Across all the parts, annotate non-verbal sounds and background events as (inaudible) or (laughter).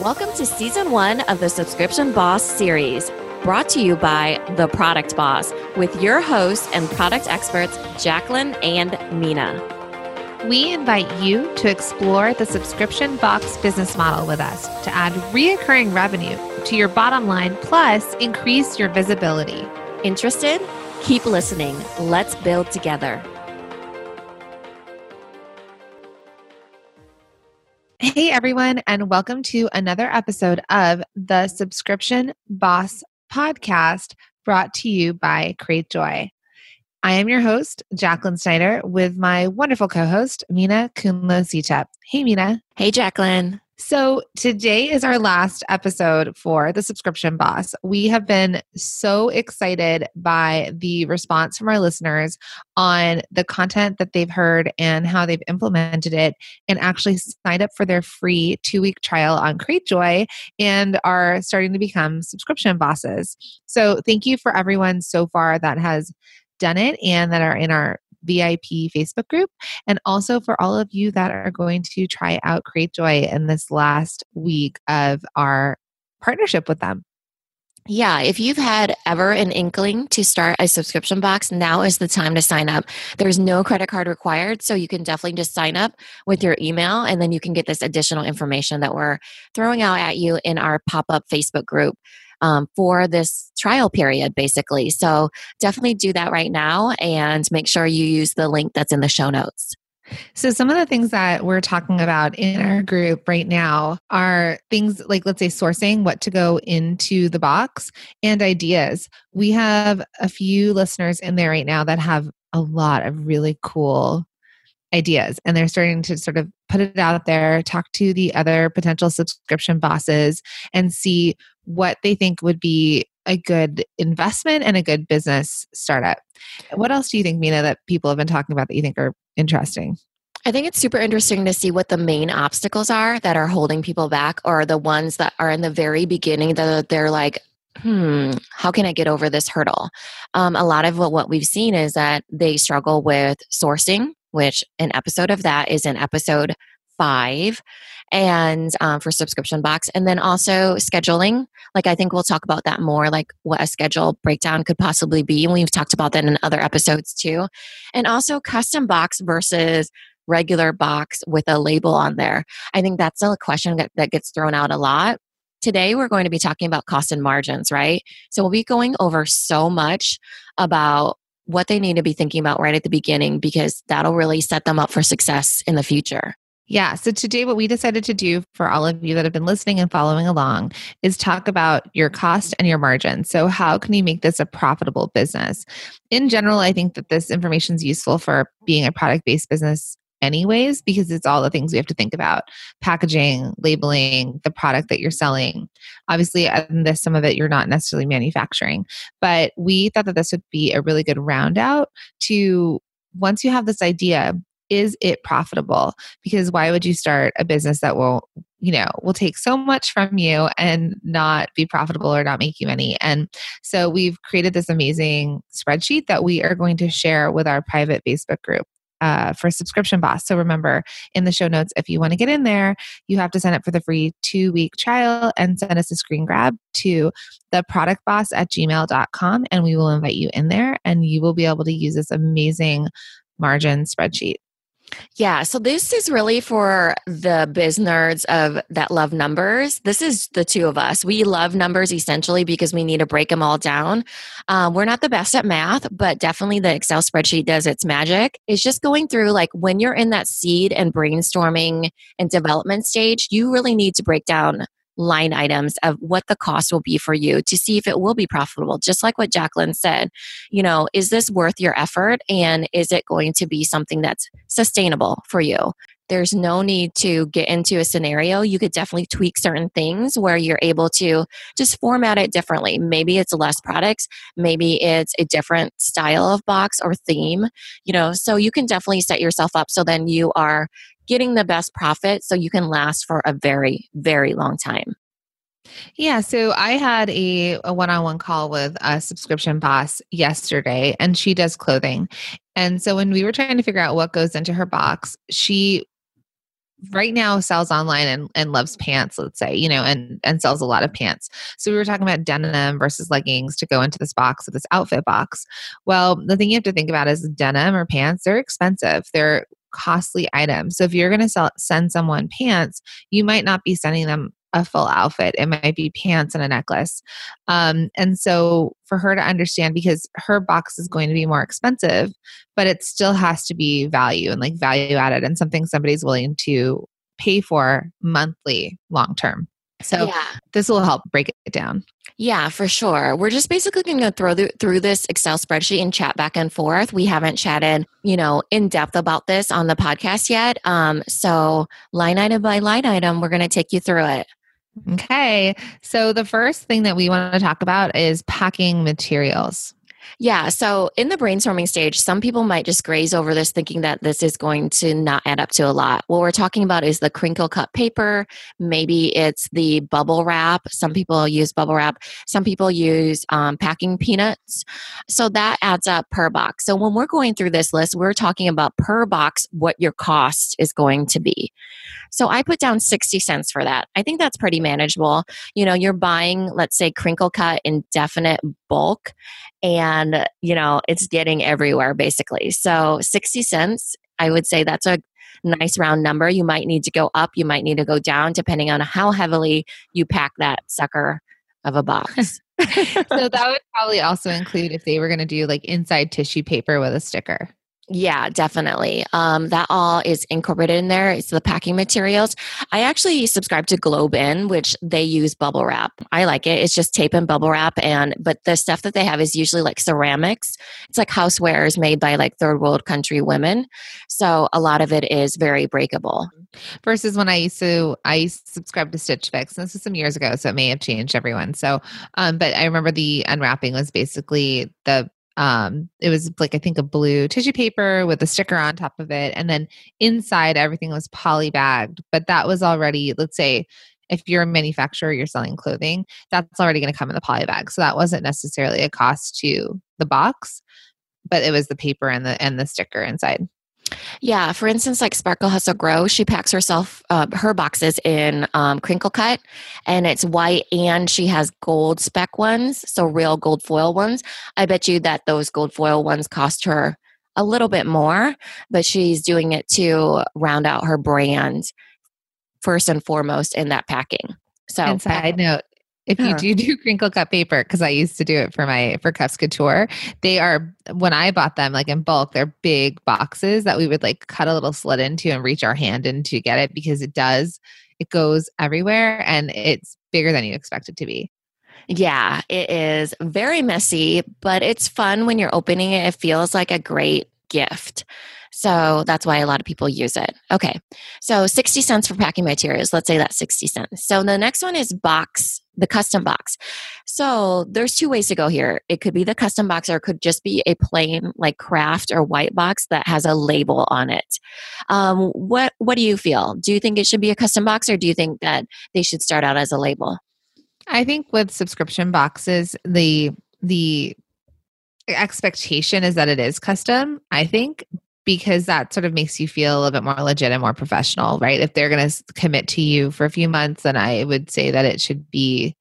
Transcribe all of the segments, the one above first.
Welcome to season one of the Subscription Boss series, brought to you by The Product Boss with your hosts and product experts, Jacqueline and Minna. We invite you to explore the subscription box business model with us to add reoccurring revenue to your bottom line, plus increase your visibility. Interested? Keep listening. Let's build together. Hey, everyone, and welcome to another episode of the Subscription Boss podcast brought to you by Cratejoy. I am your host, Jacqueline Snider, with my wonderful co host, Minna Khounlo-Sithep. Hey, Minna. Hey, Jacqueline. So, today is our last episode for the subscription boss. We have been so excited by the response from our listeners on the content that they've heard and how they've implemented it and actually signed up for their free two week trial on Cratejoy and are starting to become subscription bosses. So, thank you for everyone so far that has done it and that are in our VIP Facebook group, and also for all of you that are going to try out Cratejoy in this last week of our partnership with them. Yeah, if you've had ever an inkling to start a subscription box, now is the time to sign up. There's no credit card required, so you can definitely just sign up with your email and then you can get this additional information that we're throwing out at you in our pop up Facebook group um, for this trial period, basically. So definitely do that right now and make sure you use the link that's in the show notes. So, some of the things that we're talking about in our group right now are things like, let's say, sourcing what to go into the box and ideas. We have a few listeners in there right now that have a lot of really cool ideas and they're starting to sort of put it out there, talk to the other potential subscription bosses, and see what they think would be a good investment and a good business startup. What else do you think, Minna, that people have been talking about that you think are interesting? I think it's super interesting to see what the main obstacles are that are holding people back, or the ones that are in the very beginning that they're like, hmm, how can I get over this hurdle? Um, a lot of what, what we've seen is that they struggle with sourcing, which an episode of that is in episode five and um, for subscription box and then also scheduling. Like i think we'll talk about that more like what a schedule breakdown could possibly be and we've talked about that in other episodes too. And also custom box versus regular box with a label on there. I think that's a question that, that gets thrown out a lot. Today we're going to be talking about cost and margins right? So we'll be going over so much about what they need to be thinking about right at the beginning because that'll really set them up for success in the future yeah. So today, what we decided to do for all of you that have been listening and following along is talk about your cost and your margin. So, how can you make this a profitable business? In general, I think that this information is useful for being a product based business anyways because it's all the things we have to think about packaging labeling the product that you're selling obviously uh, and this some of it you're not necessarily manufacturing but we thought that this would be a really good round out to once you have this idea is it profitable? Because why would you start a business that will, you know, will take so much from you and not be profitable or not make you money? And so we've created this amazing spreadsheet that we are going to share with our private Facebook group. Uh, for subscription boss. So remember in the show notes, if you want to get in there, you have to sign up for the free two week trial and send us a screen grab to the product boss at gmail.com and we will invite you in there and you will be able to use this amazing margin spreadsheet. Yeah, so this is really for the biz nerds of that love numbers. This is the two of us. We love numbers essentially because we need to break them all down. Um, we're not the best at math, but definitely the Excel spreadsheet does its magic. It's just going through like when you're in that seed and brainstorming and development stage, you really need to break down line items of what the cost will be for you to see if it will be profitable. Just like what Jacqueline said, you know, is this worth your effort and is it going to be something that's sustainable for you? There's no need to get into a scenario. You could definitely tweak certain things where you're able to just format it differently. Maybe it's less products, maybe it's a different style of box or theme, you know, so you can definitely set yourself up so then you are getting the best profit so you can last for a very, very long time. Yeah, so I had a, a one-on-one call with a subscription boss yesterday and she does clothing. And so when we were trying to figure out what goes into her box, she right now sells online and, and loves pants, let's say, you know, and, and sells a lot of pants. So we were talking about denim versus leggings to go into this box of this outfit box. Well, the thing you have to think about is denim or pants, they're expensive. They're costly items. So if you're going to sell, send someone pants, you might not be sending them a full outfit. It might be pants and a necklace. Um, and so for her to understand, because her box is going to be more expensive, but it still has to be value and like value added and something somebody's willing to pay for monthly long term. So yeah. this will help break it down. Yeah, for sure. We're just basically going to throw through this Excel spreadsheet and chat back and forth. We haven't chatted, you know, in depth about this on the podcast yet. Um, so line item by line item, we're going to take you through it. Okay. So the first thing that we want to talk about is packing materials. Yeah. So in the brainstorming stage, some people might just graze over this thinking that this is going to not add up to a lot. What we're talking about is the crinkle cut paper. Maybe it's the bubble wrap. Some people use bubble wrap. Some people use um, packing peanuts. So that adds up per box. So when we're going through this list, we're talking about per box what your cost is going to be. So I put down 60 cents for that. I think that's pretty manageable. You know, you're buying, let's say, crinkle cut in definite bulk and you know it's getting everywhere basically. So 60 cents i would say that's a nice round number. You might need to go up you might need to go down depending on how heavily you pack that sucker of a box. (laughs) So that would probably also include if they were going to do like inside tissue paper with a sticker yeah, definitely. Um, that all is incorporated in there. It's the packing materials. I actually subscribe to GlobeIn, which they use bubble wrap. I like it. It's just tape and bubble wrap, and but the stuff that they have is usually like ceramics. It's like housewares made by like third world country women. So a lot of it is very breakable. Versus when I used to, I used to Stitch Fix. and This is some years ago, so it may have changed everyone. So, um, but I remember the unwrapping was basically the um it was like i think a blue tissue paper with a sticker on top of it and then inside everything was poly bagged but that was already let's say if you're a manufacturer you're selling clothing that's already going to come in the poly bag so that wasn't necessarily a cost to the box but it was the paper and the and the sticker inside yeah, for instance, like Sparkle Hustle Grow, she packs herself uh, her boxes in um, crinkle cut, and it's white, and she has gold speck ones, so real gold foil ones. I bet you that those gold foil ones cost her a little bit more, but she's doing it to round out her brand first and foremost in that packing. So, and side note, if you do (laughs) do crinkle cut paper because i used to do it for my for cuffs couture they are when i bought them like in bulk they're big boxes that we would like cut a little slit into and reach our hand in to get it because it does it goes everywhere and it's bigger than you expect it to be yeah it is very messy but it's fun when you're opening it it feels like a great gift so that's why a lot of people use it. Okay. So 60 cents for packing materials. Let's say that's 60 cents. So the next one is box, the custom box. So there's two ways to go here. It could be the custom box or it could just be a plain like craft or white box that has a label on it. Um, what, what do you feel? Do you think it should be a custom box or do you think that they should start out as a label? I think with subscription boxes, the, the expectation is that it is custom, I think, because that sort of makes you feel a little bit more legit and more professional, right? If they're going to commit to you for a few months, then I would say that it should be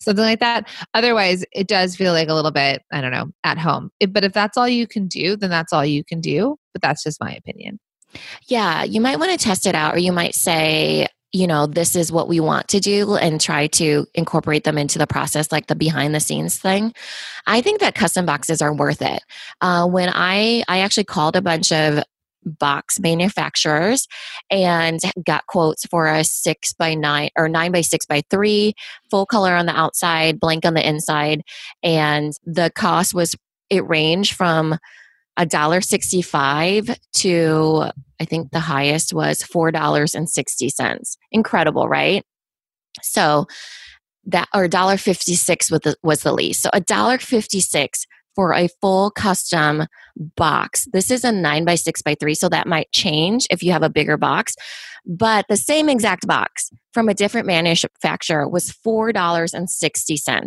something like that. Otherwise, it does feel like a little bit, I don't know, at home. but if that's all you can do, then that's all you can do. But that's just my opinion. Yeah, you might want to test it out, or you might say, you know, this is what we want to do and try to incorporate them into the process, like the behind the scenes thing. I think that custom boxes are worth it. Uh, when I, I actually called a bunch of box manufacturers and got quotes for a six by nine or nine by six by three, full color on the outside, blank on the inside. And the cost was, it ranged from a dollar sixty five to I think the highest was $4.60. Incredible, right? So that or dollar fifty six was the, was the least. So a dollar 56 for a full custom box. This is a 9 by 6 by 3, so that might change if you have a bigger box. But the same exact box from a different manufacturer was $4.60.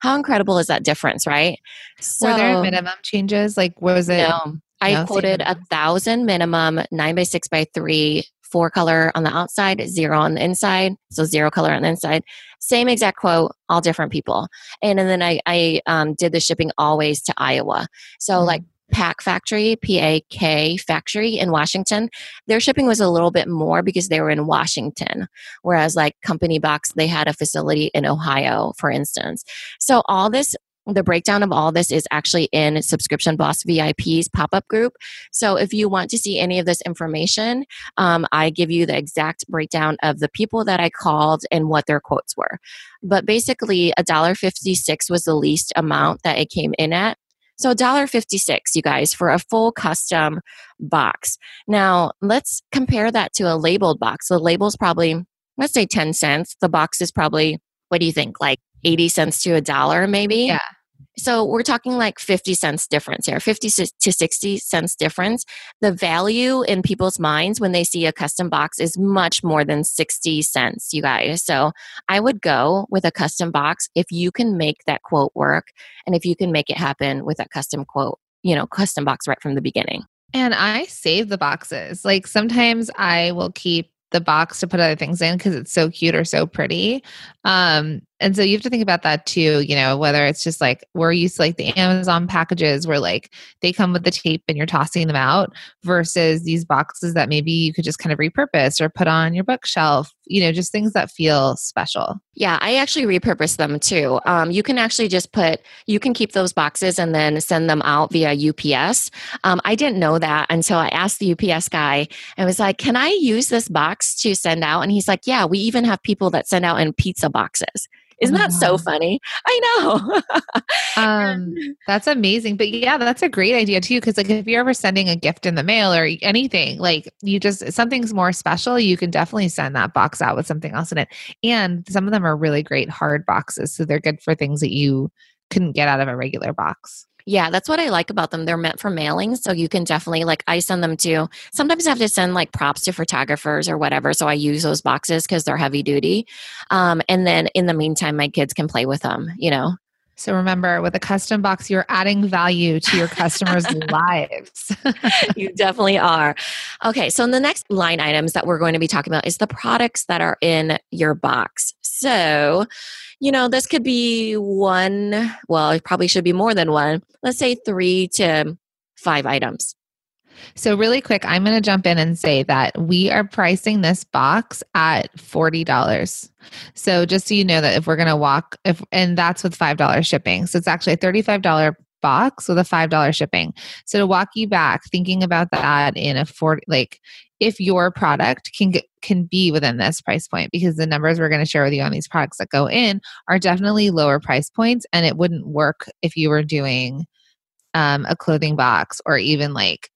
How incredible is that difference, right? So, Were there minimum changes? Like, was it? No, I no, quoted a thousand minimum, nine by six by three, four color on the outside, zero on the inside. So zero color on the inside. Same exact quote, all different people. And, and then I, I um, did the shipping always to Iowa. So mm-hmm. like PakFactory, P A K Factory in Washington, their shipping was a little bit more because they were in Washington. Whereas, like Company Box, they had a facility in Ohio, for instance. So, all this the breakdown of all this is actually in Subscription Boss VIP's pop up group. So if you want to see any of this information, um, I give you the exact breakdown of the people that I called and what their quotes were. But basically, $1.56 was the least amount that it came in at. So $1.56, you guys, for a full custom box. Now, let's compare that to a labeled box. The label's probably, let's say 10 cents. The box is probably, what do you think, like 80 cents to a dollar maybe? Yeah. So we're talking like 50 cents difference here, 50 to 60 cents difference. The value in people's minds when they see a custom box is much more than 60 cents, you guys. So I would go with a custom box if you can make that quote work and if you can make it happen with that custom quote, you know, custom box right from the beginning. And I save the boxes. Like sometimes I will keep the box to put other things in because it's so cute or so pretty. Um, and so you have to think about that too, you know, whether it's just like we're used to like the Amazon packages where like they come with the tape and you're tossing them out versus these boxes that maybe you could just kind of repurpose or put on your bookshelf, you know, just things that feel special. Yeah, I actually repurpose them too. Um, you can actually just put, you can keep those boxes and then send them out via UPS. Um, I didn't know that until I asked the UPS guy and was like, can I use this box to send out? And he's like, yeah, we even have people that send out in pizza boxes. Isn't that so uh-huh. funny? I know. (laughs) um, that's amazing. But yeah, that's a great idea too. Cause like if you're ever sending a gift in the mail or anything, like you just something's more special, you can definitely send that box out with something else in it. And some of them are really great hard boxes. So they're good for things that you couldn't get out of a regular box. Yeah, that's what I like about them. They're meant for mailing. So you can definitely, like, I send them to, sometimes I have to send like props to photographers or whatever. So I use those boxes because they're heavy duty. Um, and then in the meantime, my kids can play with them, you know? So remember, with a custom box, you're adding value to your customers' (laughs) lives. (laughs) you definitely are. Okay, so in the next line items that we're going to be talking about is the products that are in your box. So, you know, this could be one, well, it probably should be more than one. Let's say three to five items. So, really quick, I'm going to jump in and say that we are pricing this box at $40. So, just so you know that if we're going to walk, if and that's with $5 shipping. So, it's actually a $35 box with a $5 shipping. So, to walk you back, thinking about that in a 40, like if your product can get, can be within this price point because the numbers we're going to share with you on these products that go in are definitely lower price points and it wouldn't work if you were doing um, a clothing box or even like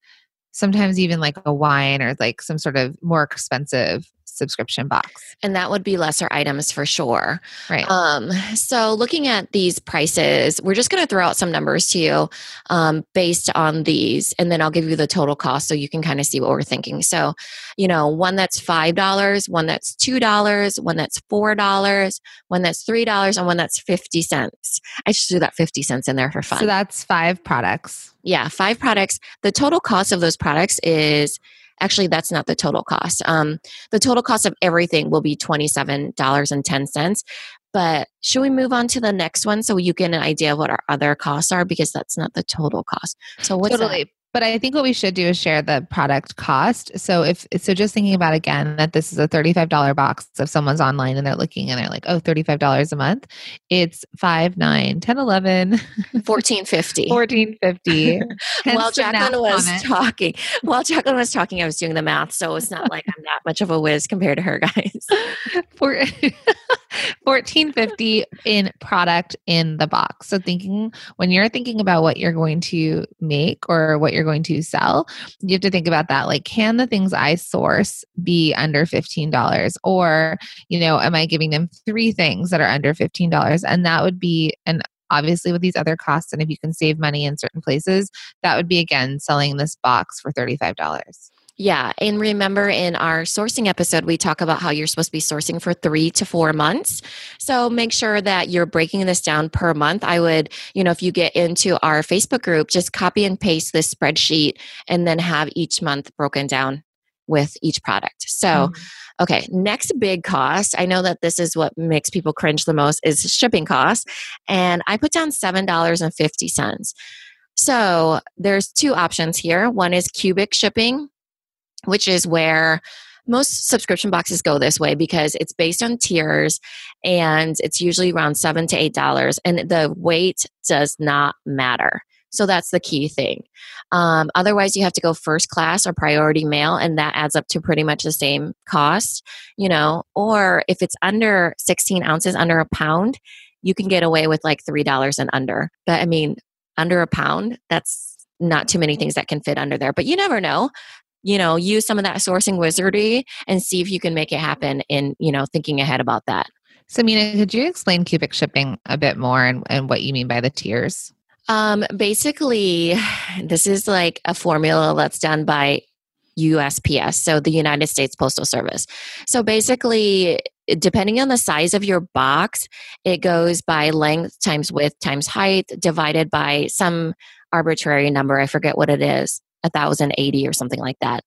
sometimes even like a wine or like some sort of more expensive subscription box. And that would be lesser items for sure. Right. Um, so looking at these prices, we're just going to throw out some numbers to you um, based on these, and then I'll give you the total cost so you can kind of see what we're thinking. So, you know, one that's $5, one that's $2, one that's $4, one that's $3, and one that's 50 cents. I just threw that 50 cents in there for fun. So that's five products. Yeah, five products. The total cost of those products is Actually, that's not the total cost. Um, the total cost of everything will be $27.10. But should we move on to the next one so you get an idea of what our other costs are? Because that's not the total cost. So what's totally. That? But I think what we should do is share the product cost. So if so just thinking about again that this is a $35 box if someone's online and they're looking and they're like, oh, $35 a month, it's 5, 9, 10, 11, (laughs) 1450. 1450. (laughs) while Jacqueline was comment. talking, while Jacqueline was talking, I was doing the math. So it's not like I'm that much of a whiz compared to her guys. (laughs) For 1450 in product in the box. So thinking when you're thinking about what you're going to make or what you're you're going to sell, you have to think about that. Like, can the things I source be under $15? Or, you know, am I giving them three things that are under $15? And that would be an obviously with these other costs and if you can save money in certain places that would be again selling this box for $35 yeah. And remember in our sourcing episode, we talk about how you're supposed to be sourcing for three to four months. So make sure that you're breaking this down per month. I would, you know, if you get into our Facebook group, just copy and paste this spreadsheet and then have each month broken down with each product. So, mm-hmm. okay, next big cost. I know that this is what makes people cringe the most is shipping costs. And I put down $7.50. So there's two options here. One is cubic shipping, which is where most subscription boxes go this way because it's based on tiers and it's usually around seven to eight dollars and the weight does not matter. So that's the key thing. Um, otherwise you have to go first class or priority mail and that adds up to pretty much the same cost you know or if it's under 16 ounces under a pound you can get away with like three dollars and under. But i mean under a pound that's not too many things that can fit under there but you never know you know use some of that sourcing wizardry and see if you can make it happen in you know thinking ahead about that so minna could you explain cubic shipping a bit more and, and what you mean by the tiers um, basically (sighs) this is like a formula that's done by USPS, so the United States Postal Service. So basically, depending on the size of your box, it goes by length times width times height divided by some arbitrary number. I forget what it is. 1080 or something like that.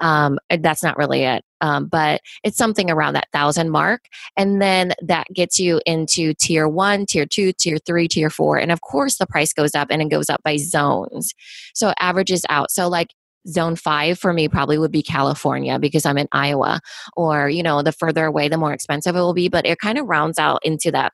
Um, that's not really it, um, but it's something around that thousand mark. And then that gets you into tier one, tier two, tier three, tier four. And of course, the price goes up and it goes up by zones. So it averages out. So, like, zone five for me probably would be California because I'm in Iowa, or, you know, the further away, the more expensive it will be. But it kind of rounds out into that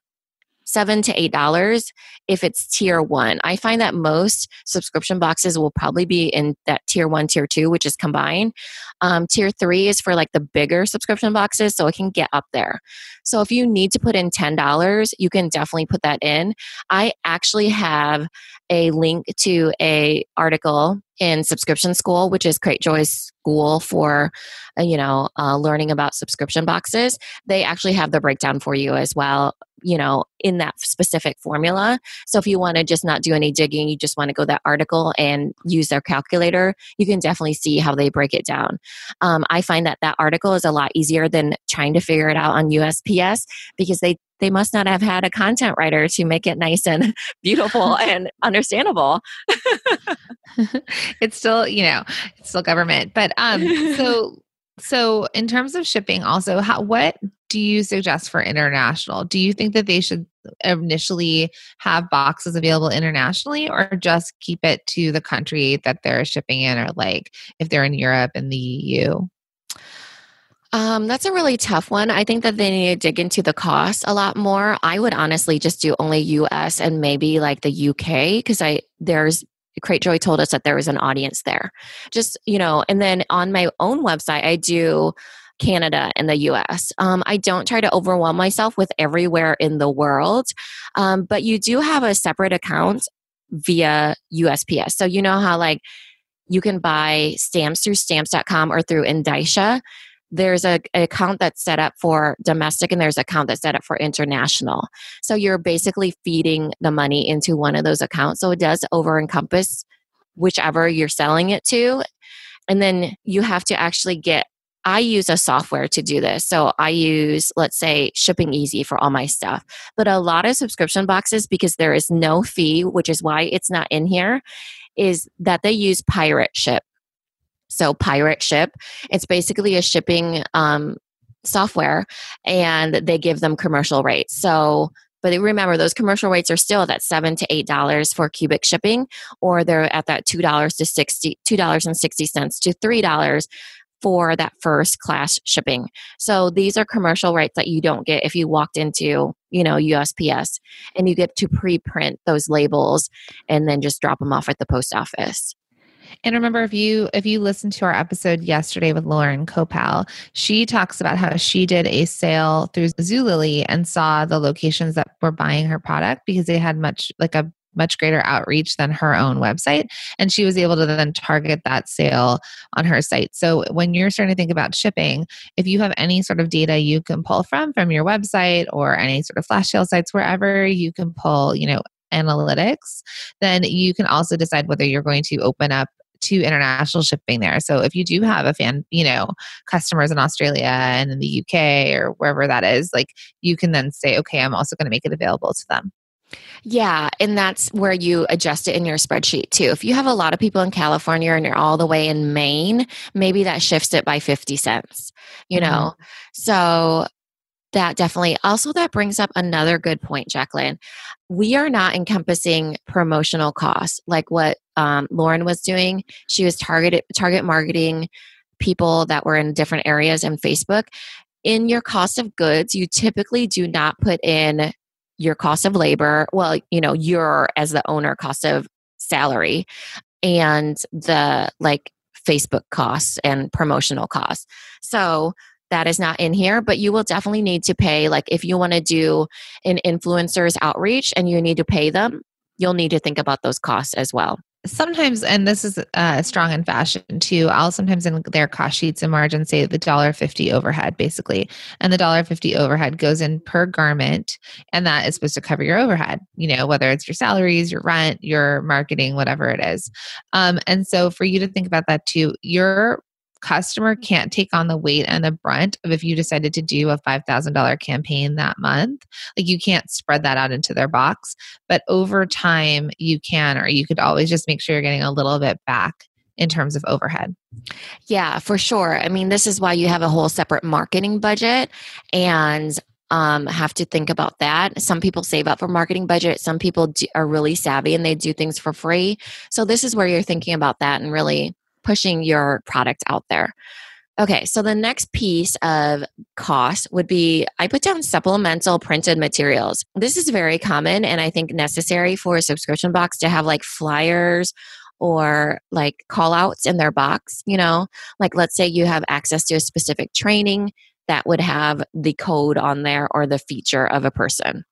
seven to eight dollars if it's tier one. I find that most subscription boxes will probably be in that tier one, tier two, which is combined. Um, tier three is for like the bigger subscription boxes, so it can get up there. So if you need to put in ten dollars, you can definitely put that in. I actually have a link to a article in subscription school which is cratejoy's school for uh, you know uh, learning about subscription boxes. They actually have the breakdown for you as well you know in that specific formula. So if you want to just not do any digging you just want to go that article and use their calculator you can definitely see how they break it down. Um, i find that that article is a lot easier than trying to figure it out on usps because they they must not have had a content writer to make it nice and (laughs) beautiful (laughs) and understandable it's still you know it's still government but um so so, in terms of shipping, also, how, what do you suggest for international? Do you think that they should initially have boxes available internationally or just keep it to the country that they're shipping in, or like if they're in Europe and the EU? Um, that's a really tough one. I think that they need to dig into the cost a lot more. I would honestly just do only US and maybe like the UK because I there's Cratejoy told us that there was an audience there. Just, you know, and then on my own website, I do Canada and the US. Um, I don't try to overwhelm myself with everywhere in the world, um, but you do have a separate account via USPS. So, you know how, like, you can buy stamps through stamps.com or through Endicia there's a, a, account that's set up for domestic and there's an account that's set up for international. So you're basically feeding the money into one of those accounts. So it does over encompass whichever you're selling it to. And then you have to actually get I use a software to do this. So I use, let's say, ShippingEasy for all my stuff. But a lot of subscription boxes, because there is no fee, which is why it's not in here, is that they use Pirate Ship. So Pirate Ship, it's basically a shipping um, software, and they give them commercial rates. So but remember, those commercial rates are still at that seven to eight dollars for cubic shipping, or they're at that two dollars to sixty two dollars and sixty cents to three dollars for that first class shipping. So these are commercial rates that you don't get if you walked into, you know, USPS and you get to pre-print those labels and then just drop them off at the post office. And remember, if you if you listened to our episode yesterday with Lauren Copal, she talks about how she did a sale through Zulily and saw the locations that were buying her product because they had much like a much greater outreach than her own website. And she was able to then target that sale on her site. So when you're starting to think about shipping, if you have any sort of data you can pull from from your website or any sort of flash sale sites, wherever you can pull, you know, analytics, then you can also decide whether you're going to open up to international shipping there. So if you do have a fan, you know, customers in Australia and in the UK or wherever that is, like you can then say, okay, I'm also going to make it available to them. Yeah, and that's where you adjust it in your spreadsheet too. If you have a lot of people in California and you're all the way in Maine, maybe that shifts it by 50 cents, you mm-hmm. know? So that definitely also that brings up another good point, Jacqueline. We are not encompassing promotional costs like what um, Lauren was doing. She was targeted target marketing people that were in different areas in Facebook. In your cost of goods, you typically do not put in your cost of labor, well, you know, your as the owner cost of salary and the like Facebook costs and promotional costs. So that is not in here, but you will definitely need to pay. Like if you want to do an influencer's outreach and you need to pay them, you'll need to think about those costs as well sometimes and this is uh, strong in fashion too i'll sometimes in their cost sheets and margins say the dollar 50 overhead basically and the dollar 50 overhead goes in per garment and that is supposed to cover your overhead you know whether it's your salaries your rent your marketing whatever it is um, and so for you to think about that too your customer can't take on the weight and the brunt of if you decided to do a $5,000 campaign that month. Like you can't spread that out into their box, but over time you can, or you could always just make sure you're getting a little bit back in terms of overhead. Yeah, for sure. I mean, this is why you have a whole separate marketing budget and um, have to think about that. Some people save up for marketing budget. Some people do, are really savvy and they do things for free. So this is where you're thinking about that and really pushing your product out there. Okay, so the next piece of cost would be I put down supplemental printed materials. This is very common and I think necessary for a subscription box to have like flyers or like call outs in their box, you know? Like let's say you have access to a specific training that would have the code on there or the feature of a person.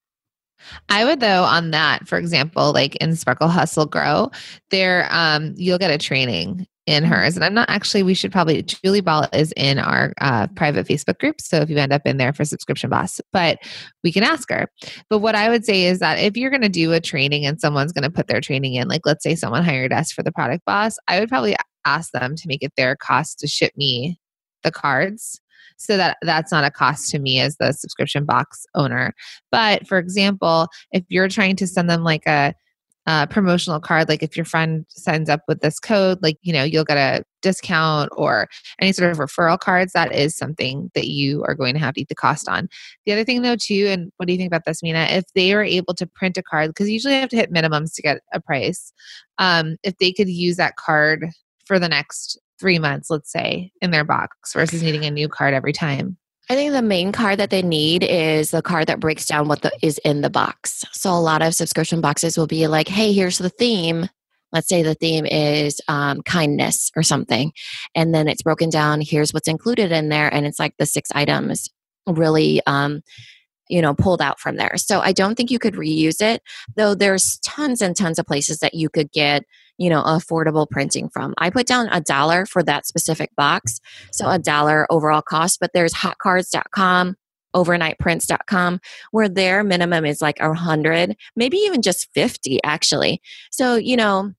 I would though on that, for example, like in Sparkle Hustle Grow, there um you'll get a training in mm-hmm. hers. And I'm not actually, we should probably, Julie Ball is in our uh, private Facebook group. So if you end up in there for Subscription Boss, but we can ask her. But what I would say is that if you're going to do a training and someone's going to put their training in, like let's say someone hired us for the product boss, I would probably ask them to make it their cost to ship me the cards so that that's not a cost to me as the subscription box owner but for example if you're trying to send them like a uh, promotional card like if your friend signs up with this code like you know you'll get a discount or any sort of referral cards that is something that you are going to have to eat the cost on. The other thing though too and what do you think about this minna? If they are able to print a card because usually you have to hit minimums to get a price um, if they could use that card for the next three months let's say in their box versus needing a new card every time I think the main card that they need is the card that breaks down what the, is in the box. So a lot of subscription boxes will be like, "Hey, here's the theme." Let's say the theme is um, kindness or something, and then it's broken down. Here's what's included in there, and it's like the six items really um, you know pulled out from there so i don't think you could reuse it though there's tons and tons of places that you could get you know affordable printing from i put down a dollar for that specific box so a dollar overall cost but there's hotcards.com overnightprints.com where their minimum is like a hundred maybe even just 50 actually so you know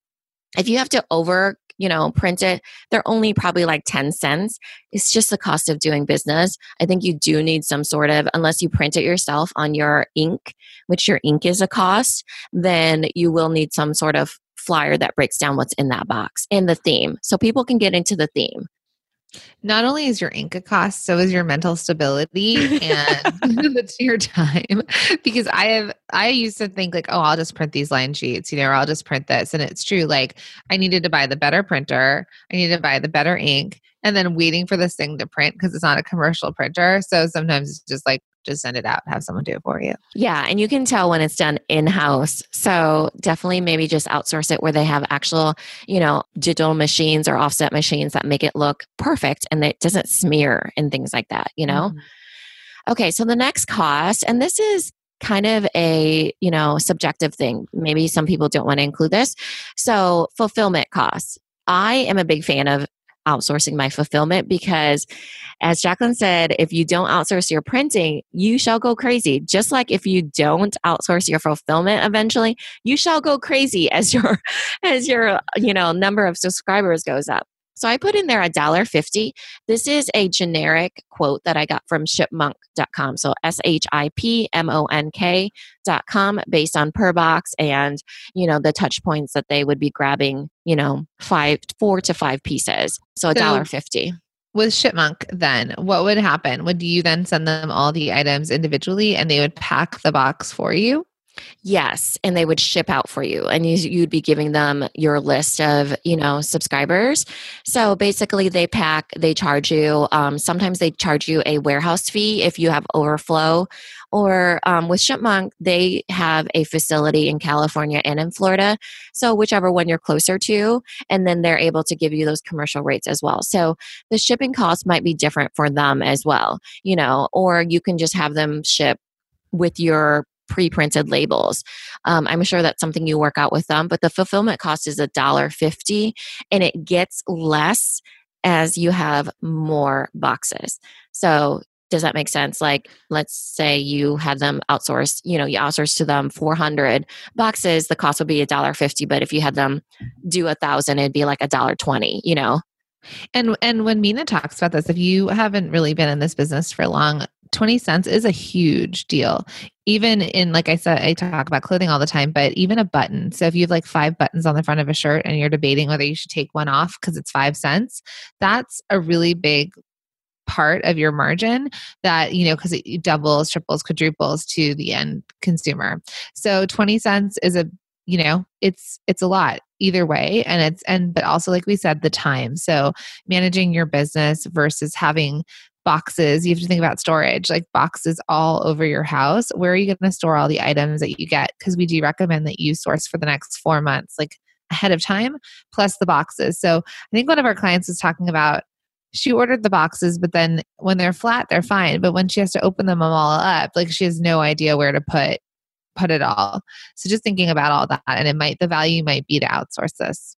if you have to over you know, print it, they're only probably like 10 cents. It's just the cost of doing business. I think you do need some sort of, unless you print it yourself on your ink, which your ink is a cost, then you will need some sort of flyer that breaks down what's in that box and the theme. So people can get into the theme. Not only is your ink a cost, so is your mental stability (laughs) and (laughs) your time. Because I have, I used to think like, oh, I'll just print these line sheets, you know, or I'll just print this. And it's true. Like, I needed to buy the better printer, I needed to buy the better ink, and then waiting for this thing to print because it's not a commercial printer. So sometimes it's just like, just send it out, have someone do it for you. Yeah. And you can tell when it's done in house. So definitely maybe just outsource it where they have actual, you know, digital machines or offset machines that make it look perfect and it doesn't smear and things like that, you know? Mm-hmm. Okay. So the next cost, and this is kind of a you know subjective thing maybe some people don't want to include this so fulfillment costs I am a big fan of outsourcing my fulfillment because as Jacqueline said, if you don't outsource your printing, you shall go crazy. Just like if you don't outsource your fulfillment eventually, you shall go crazy as (laughs) your as your you know number of subscribers goes up. So I put in there a dollar fifty. This is a generic quote that I got from shipmonk.com. So S H I P M O N K.com based on per box and, you know, the touch points that they would be grabbing, you know, five, four to five pieces. So a dollar fifty with Shipmonk, then what would happen? Would you then send them all the items individually and they would pack the box for you? Yes, and they would ship out for you, and you, would be giving them your list of you know subscribers. So basically, they pack, they charge you. Um, sometimes they charge you a warehouse fee if you have overflow or um, with Shipmonk, they have a facility in California and in Florida. So, whichever one you're closer to, and then they're able to give you those commercial rates as well. So, the shipping cost might be different for them as well, you know, or you can just have them ship with your pre-printed labels. Um, I'm sure that's something you work out with them, but the fulfillment cost is a dollar fifty, and it gets less as you have more boxes. So does that make sense like let's say you had them outsourced you know you outsource to them 400 boxes the cost would be a dollar 50 but if you had them do a thousand it'd be like a dollar 20 you know and and when minna talks about this if you haven't really been in this business for long 20 cents is a huge deal. Even in like i said i talk about clothing all the time but even a button. So if you have like five buttons on the front of a shirt and you're debating whether you should take one off because it's five cents that's a really big part of your margin that you know because it doubles triples quadruples to the end consumer. So 20 cents is a you know it's it's a lot either way and it's and but also like we said the time. So managing your business versus having boxes. You have to think about storage like boxes all over your house. Where are you going to store all the items that you get? Because we do recommend that you source for the next four months like ahead of time plus the boxes. So i think one of our clients was talking about she ordered the boxes, but then when they're flat, they're fine. But when she has to open them all up, like she has no idea where to put put it all. So just thinking about all that and it might the value might be to outsource this.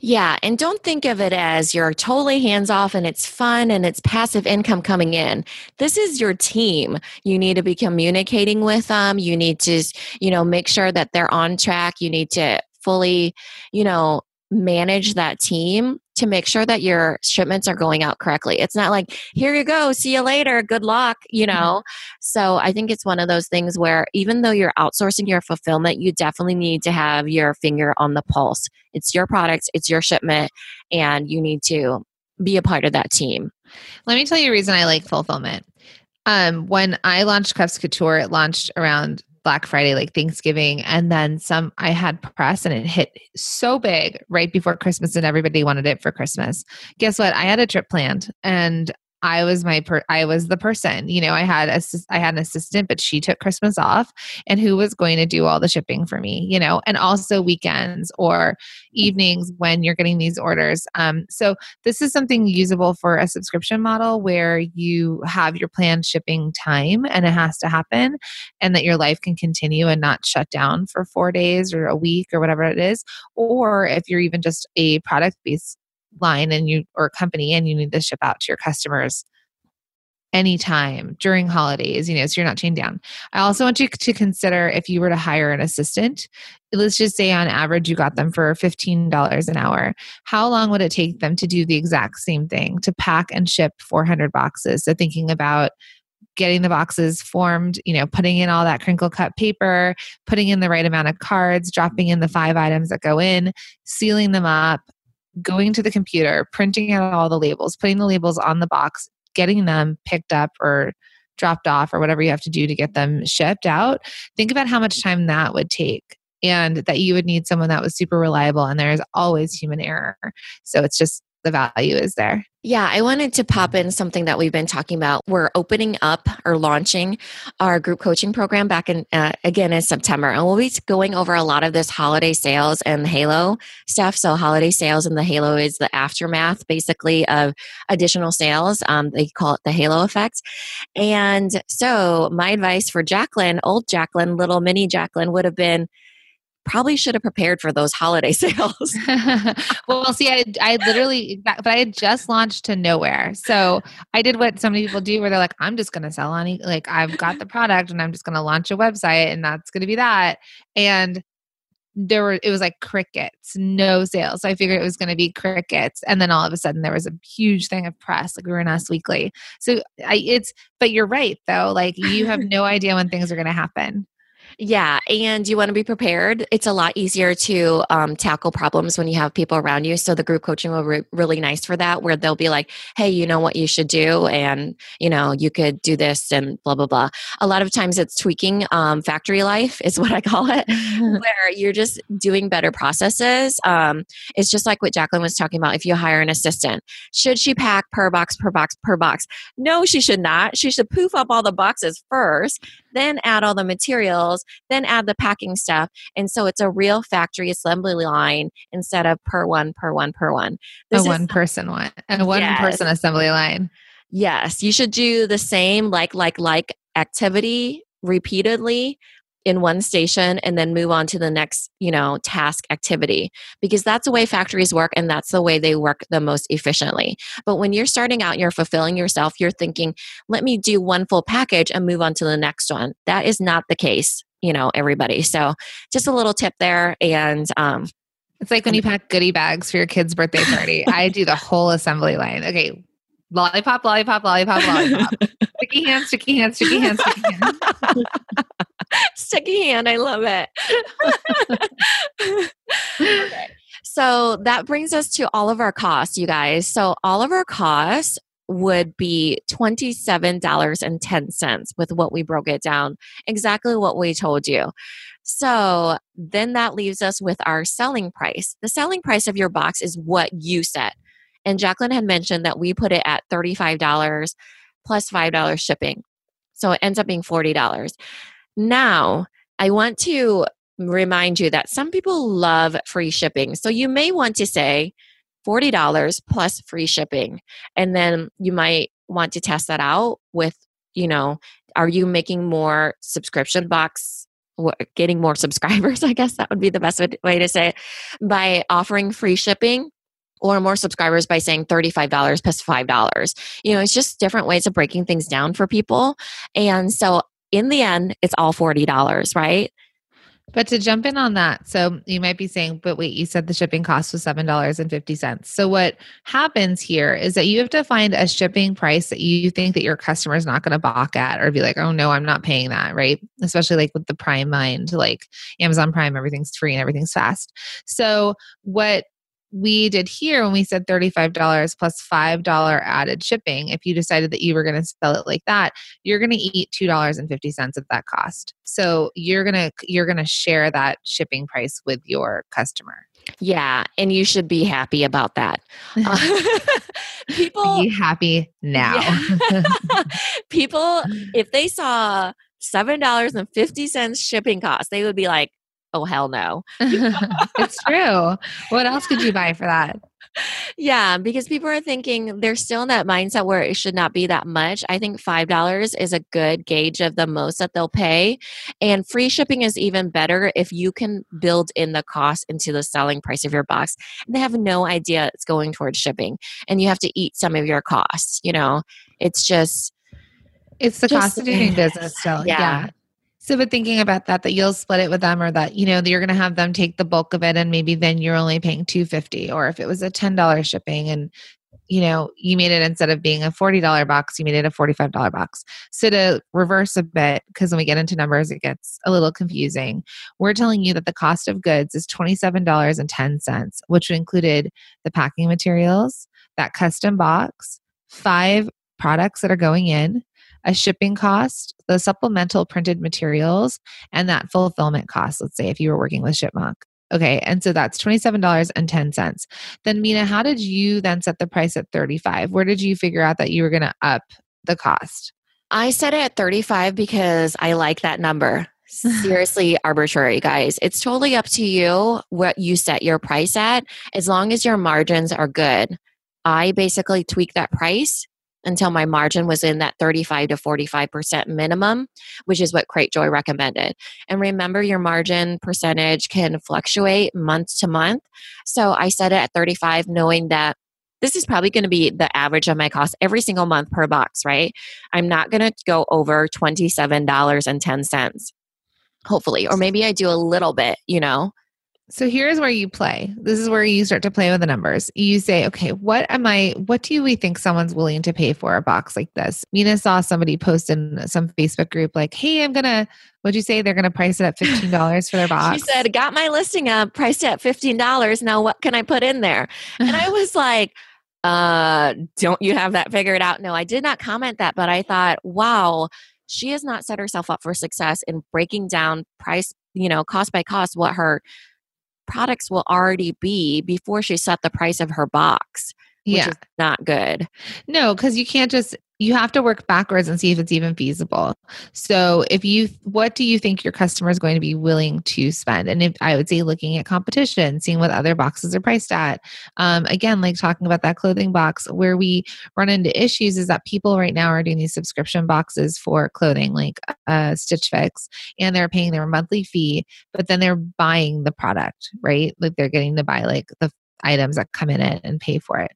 Yeah, and don't think of it as you're totally hands off and it's fun and it's passive income coming in. This is your team. You need to be communicating with them. You need to, you know, make sure that they're on track. You need to fully, you know, manage that team to make sure that your shipments are going out correctly. It's not like, here you go, see you later, good luck, you mm-hmm. know? So I think it's one of those things where even though you're outsourcing your fulfillment, you definitely need to have your finger on the pulse. It's your product, it's your shipment, and you need to be a part of that team. Let me tell you a reason I like fulfillment. Um, when I launched Cuffs Couture, it launched around Black Friday, like Thanksgiving, and then some. I had press and it hit so big right before Christmas, and everybody wanted it for Christmas. Guess what? I had a trip planned, and I was my per- I was the person. You know, I had a I had an assistant, but she took Christmas off, and who was going to do all the shipping for me? You know, and also weekends or evenings when you're getting these orders. Um, so this is something usable for a subscription model where you have your planned shipping time, and it has to happen, and that your life can continue and not shut down for four days or a week or whatever it is. Or if you're even just a product based line and you or company and you need to ship out to your customers anytime during holidays, you know, so you're not chained down. I also want you to consider if you were to hire an assistant, let's just say on average you got them for $15 an hour. How long would it take them to do the exact same thing to pack and ship 400 boxes? So thinking about getting the boxes formed, you know, putting in all that crinkle cut paper, putting in the right amount of cards, dropping in the five items that go in, sealing them up, going to the computer, printing out all the labels, putting the labels on the box, getting them picked up or dropped off or whatever you have to do to get them shipped out. Think about how much time that would take and that you would need someone that was super reliable and there is always human error. So it's just the value is there. Yeah, I wanted to pop in something that we've been talking about. We're opening up or launching our group coaching program back in uh, again in September, and we'll be going over a lot of this holiday sales and Halo stuff. So, holiday sales and the Halo is the aftermath, basically, of additional sales. Um, they call it the Halo effect. And so, my advice for Jacqueline, old Jacqueline, little mini Jacqueline, would have been probably should have prepared for those holiday (laughs) sales. (laughs) well, see, I, I literally, but I had just launched to nowhere. So I did what so many people do where they're like, I'm just going to sell on, like, I've got the product and I'm just going to launch a website and that's going to be that. And there were it was like crickets no sales so i figured it was going to be crickets and then all of a sudden there was a huge thing of press like we were in us weekly so I, it's but you're right though like you have no idea when things are going to happen yeah, and you want to be prepared. It's a lot easier to um, tackle problems when you have people around you. So the group coaching will be really nice for that, where they'll be like, "Hey, you know what you should do, and you know you could do this, and blah blah blah." A lot of times, it's tweaking um, factory life is (laughs) what I call it, (laughs) where you're just doing better processes. Um, it's just like what Jacqueline was talking about. If you hire an assistant, should she pack per box, per box, per box? No, she should not. She should poof up all the boxes first, then add all the materials, then add the packing stuff. And so it's a real factory assembly line instead of per one, per one, per one. This a one person one, a one yes. person assembly line. Yes, you should do the same like, like, like activity repeatedly in one station and then move on to the next you know task activity. Because that's the way factories work and that's the way they work the most efficiently. But when you're starting out you're fulfilling yourself you're thinking let me do one full package and move on to the next one. That is not the case you know everybody. So just a little tip there and um it's like when you pack goodie bags for your kid's birthday party. (laughs) I do the whole assembly line. Okay lollipop lollipop lollipop lollipop. (laughs) Sticky hands sticky hands sticky hands sticky hands (laughs) (laughs) sticky hand. I love it. (laughs) okay. So that brings us to all of our costs, you guys. So all of our costs would be $27.10 with what we broke it down, exactly what we told you. So then that leaves us with our selling price. The selling price of your box is what you set. And Jacqueline had mentioned that we put it at $35 plus $5 shipping. So it ends up being $40. Now, I want to remind you that some people love free shipping. So you may want to say $40 plus free shipping. And then you might want to test that out with, you know, are you making more subscription box getting more (laughs) subscribers i guess that would be the best way to say it by offering free shipping or more subscribers by saying $35 plus $5 you know it's just different ways of breaking things down for people and so in the end, it's all $40, right? But to jump in on that, so you might be saying, but wait, you said the shipping cost was $7.50. So what happens here is that you have to find a shipping price that you think that your customer is not going to balk at or be like, oh no, I'm not paying that, right? Especially like with the Prime mind, like Amazon Prime, everything's free and everything's fast. So what we did here when we said $35 plus $5 added shipping, if you decided that you were going to sell it like that, you're going to eat $2.50 of that cost. So you're going to you're going to share that shipping price with your customer. Yeah, and you should be happy about that. Uh, (laughs) (laughs) people be happy now. Yeah. (laughs) people if they saw $7.50 shipping cost, they would be like, oh hell no. (laughs) It's true. What else could you buy for that? Yeah because people are thinking they're still in that mindset where it should not be that much. I think five dollars is a good gauge of the most that they'll pay and free shipping is even better if you can build in the cost into the selling price of your box. And they have no idea it's going towards shipping and you have to eat some of your costs you know? It's just it's the just, cost of doing (laughs) business still yeah. yeah. So, but thinking about that, that you'll split it with them, or that you know you're going to have them take the bulk of it, and maybe then you're only paying two fifty, or if it was a ten dollars shipping, and you know you made it instead of being a forty dollar box, you made it a forty five dollar box. So to reverse a bit, because when we get into numbers, it gets a little confusing. We're telling you that the cost of goods is twenty seven dollars and ten cents, which included the packing materials, that custom box, five products that are going in a shipping cost, the supplemental printed materials, and that fulfillment cost. Let's say if you were working with ShipMonk. Okay, and so that's $27.10. Then Minna, how did you then set the price at 35? Where did you figure out that you were going to up the cost? I set it at 35 because I like that number. (laughs) Seriously arbitrary, guys. It's totally up to you what you set your price at as long as your margins are good. I basically tweak that price until my margin was in that 35 to 45% minimum, which is what Cratejoy recommended. And remember, your margin percentage can fluctuate month to month. So I set it at 35, knowing that this is probably going to be the average of my cost every single month per box, right? I'm not going to go over $27.10, hopefully. Or maybe I do a little bit, you know? So here's where you play. This is where you start to play with the numbers. You say, okay, what am I, what do we think someone's willing to pay for a box like this? Minna saw somebody post in some Facebook group, like, hey, I'm going to, what'd you say? They're going to price it at $15 for their (laughs) box. she said, got my listing up, priced at $15. Now what can I put in there? And I was like, uh, don't you have that figured out? No, I did not comment that, but I thought, wow, she has not set herself up for success in breaking down price, you know, cost by cost, what her products will already be before she set the price of her box which yeah. is not good. No, because you can't just you have to work backwards and see if it's even feasible. So if you what do you think your customer is going to be willing to spend? And if I would say looking at competition, seeing what other boxes are priced at. Um, again, like talking about that clothing box, where we run into issues is that people right now are doing these subscription boxes for clothing, like uh, Stitch Fix, and they're paying their monthly fee, but then they're buying the product, right? Like they're getting to buy like the items that come in it and pay for it.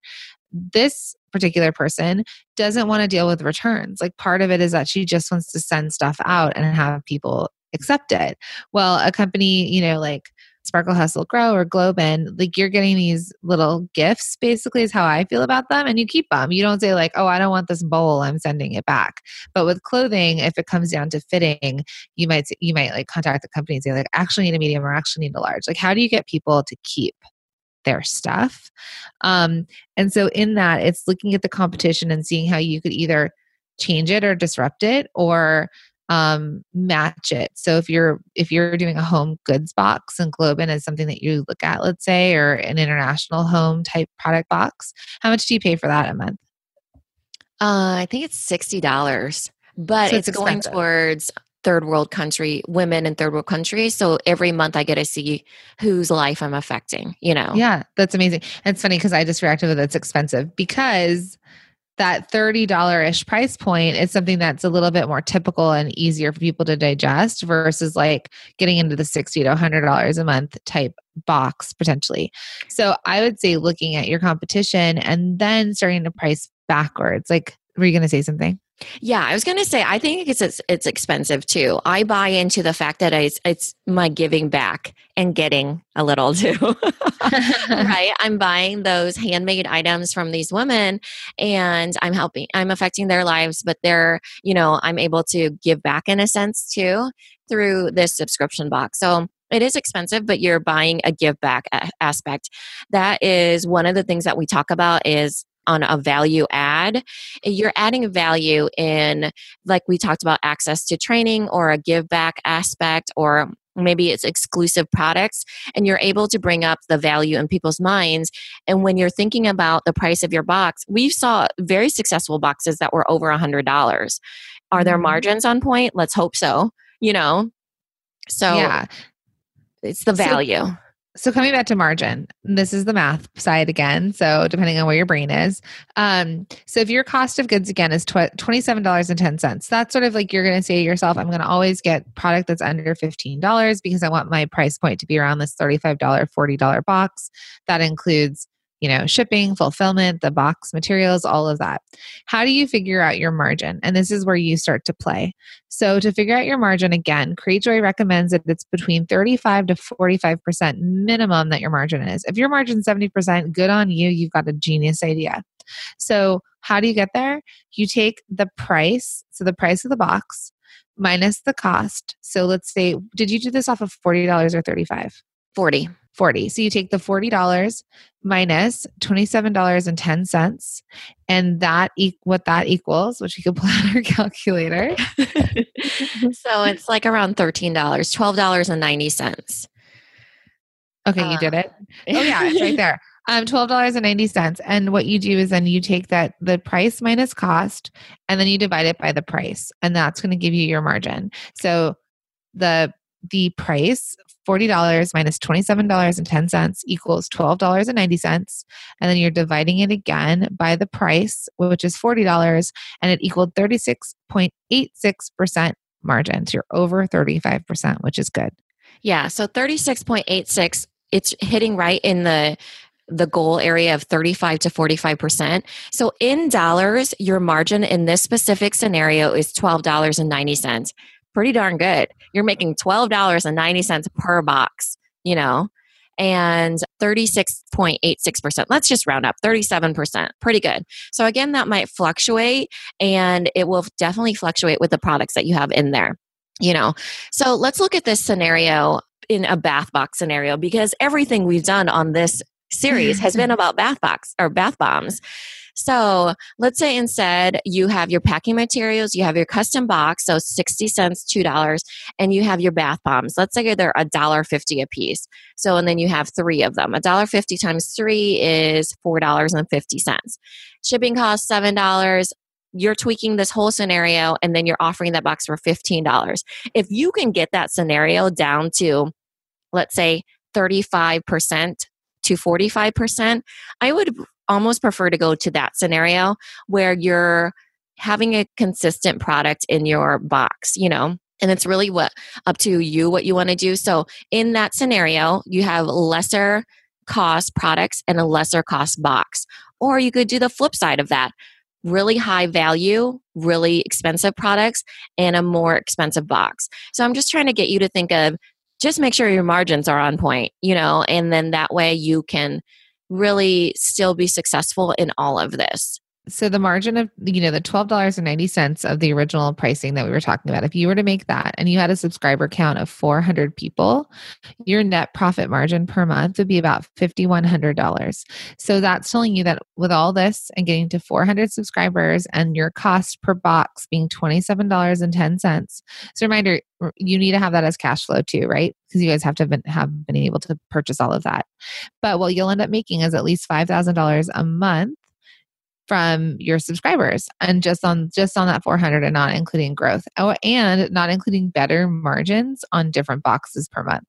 This particular person doesn't want to deal with returns. Like part of it is that she just wants to send stuff out and have people accept it. Well, a company, you know, like Sparkle Hustle Grow or GlobeIn, like you're getting these little gifts, basically, is how I feel about them. And you keep them. You don't say, like, oh, I don't want this bowl, I'm sending it back. But with clothing, if it comes down to fitting, you might you might like contact the company and say, like, actually need a medium or actually need a large. Like, how do you get people to keep their stuff. Um, and so, in that, it's looking at the competition and seeing how you could either change it or disrupt it or um, match it. So if you're if you're doing a home goods box and GlobeIn is something that you look at, let's say, or an international home type product box, how much do you pay for that a month? Uh, I think it's sixty dollars, but so it's, it's going towards third world country women in third world countries so every month i get to see whose life i'm affecting you know? Yeah that's amazing. It's funny because i just reacted with it's expensive because that $30-ish price point is something that's a little bit more typical and easier for people to digest versus like getting into the 60 to $100 a month type box potentially. So i would say looking at your competition and then starting to price backwards like were you going to say something yeah, I was going to say I think it's, it's, it's expensive too. I buy into the fact that it's it's my giving back and getting a little too. (laughs) (laughs) right? I'm buying those handmade items from these women and I'm helping I'm affecting their lives, but they're, you know, I'm able to give back in a sense too through this subscription box. So it is expensive but you're buying a give back aspect that is one of the things that we talk about is on a value add, you're adding value in, like we talked about, access to training or a give back aspect or maybe it's exclusive products and you're able to bring up the value in people's minds. And when you're thinking about the price of your box we saw very successful boxes that were over a hundred dollars. Are there mm-hmm. margins on point? Let's hope so you know? So yeah. it's the value. so, so coming back to margin, this is the math side again. So depending on where your brain is. Um, so if your cost of goods again is $27.10, that's sort of like you're going to say to yourself, I'm going to always get product that's under $15 because I want my price point to be around this $35, $40 box. That includes you know, shipping, fulfillment, the box materials, all of that. How do you figure out your margin? And this is where you start to play. So, to figure out your margin again, Cratejoy recommends that it's between 35 to 45% minimum that your margin is. If your margin 70%, good on you. You've got a genius idea. So, how do you get there? You take the price, so the price of the box minus the cost. So, let's say, did you do this off of $40 or 35? 40. 40. So you take the $40 minus $27.10 and that e- what that equals, which you can pull (laughs) out our calculator. (laughs) so it's like around $13, $12.90. Okay, you did it. Oh yeah, it's right (laughs) there. Um, twelve dollars and ninety cents. And what you do is then you take that the price minus cost, and then you divide it by the price, and that's going to give you your margin. So the the price $40 minus $27.10 equals $12.90. And then you're dividing it again by the price, which is $40, and it equaled 36.86% margin. So you're over 35%, which is good. Yeah. So 36.86, it's hitting right in the the goal area of 35 to 45%. So in dollars, your margin in this specific scenario is $12.90 pretty darn good. You're making $12.90 per box, you know. and 36.86%. Let's just round up 37%. Pretty good. So, again, that might fluctuate and it will definitely fluctuate with the products that you have in there. You know, so let's look at this scenario in a bath box scenario because everything we've done on this series has (laughs) been about bath box or bath bombs. So let's say instead you have your packing materials, you have your custom box, so 60 cents, $2, and you have your bath bombs. Let's say they're a dollar fifty a piece. So, and then you have three of them. A dollar fifty times three is $4.50. Shipping costs $7 you're tweaking this whole scenario and then you're offering that box for $15. If you can get that scenario down to, let's say, 35% to 45%, I would almost prefer to go to that scenario where you're having a consistent product in your box, you know, and it's really what up to you what you want to do. So in that scenario, you have lesser cost products and a lesser cost box. Or you could do the flip side of that. Really high value, really expensive products and a more expensive box. So I'm just trying to get you to think of just make sure your margins are on point, you know, and then that way you can really still be successful in all of this. So the margin of you know the twelve dollars and ninety cents of the original pricing that we were talking about, if you were to make that and you had a subscriber count of four hundred people, your net profit margin per month would be about fifty one hundred dollars. So that's telling you that with all this and getting to four hundred subscribers and your cost per box being twenty seven dollars and ten cents. So reminder, you need to have that as cash flow too, right? Because you guys have to have been, have been able to purchase all of that. But what you'll end up making is at least five thousand dollars a month from your subscribers and just on just on that 400 and not including growth oh and not including better margins on different boxes per month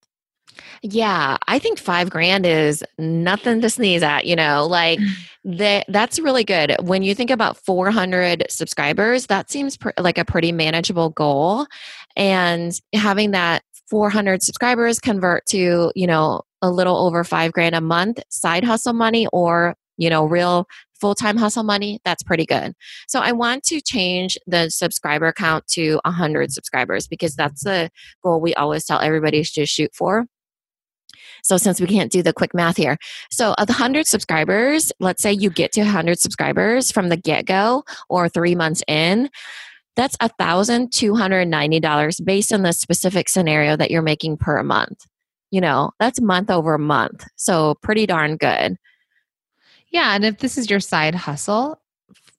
yeah, I think five grand is nothing to sneeze at, you know, like (sighs) that that's really good. When you think about 400 subscribers, that seems pr- like a pretty manageable goal. And having that 400 subscribers convert to, you know, a little over five grand a month side hustle money or, you know, real full time hustle money, that's pretty good. So I want to change the subscriber count to 100 subscribers because that's the goal we always tell everybody to shoot for. So since we can't do the quick math here, so of the 100 subscribers, let's say you get to 100 subscribers from the get go or three months in, that's $1,290 based on the specific scenario that you're making per month. You know, that's month over month. So pretty darn good. Yeah. And if this is your side hustle,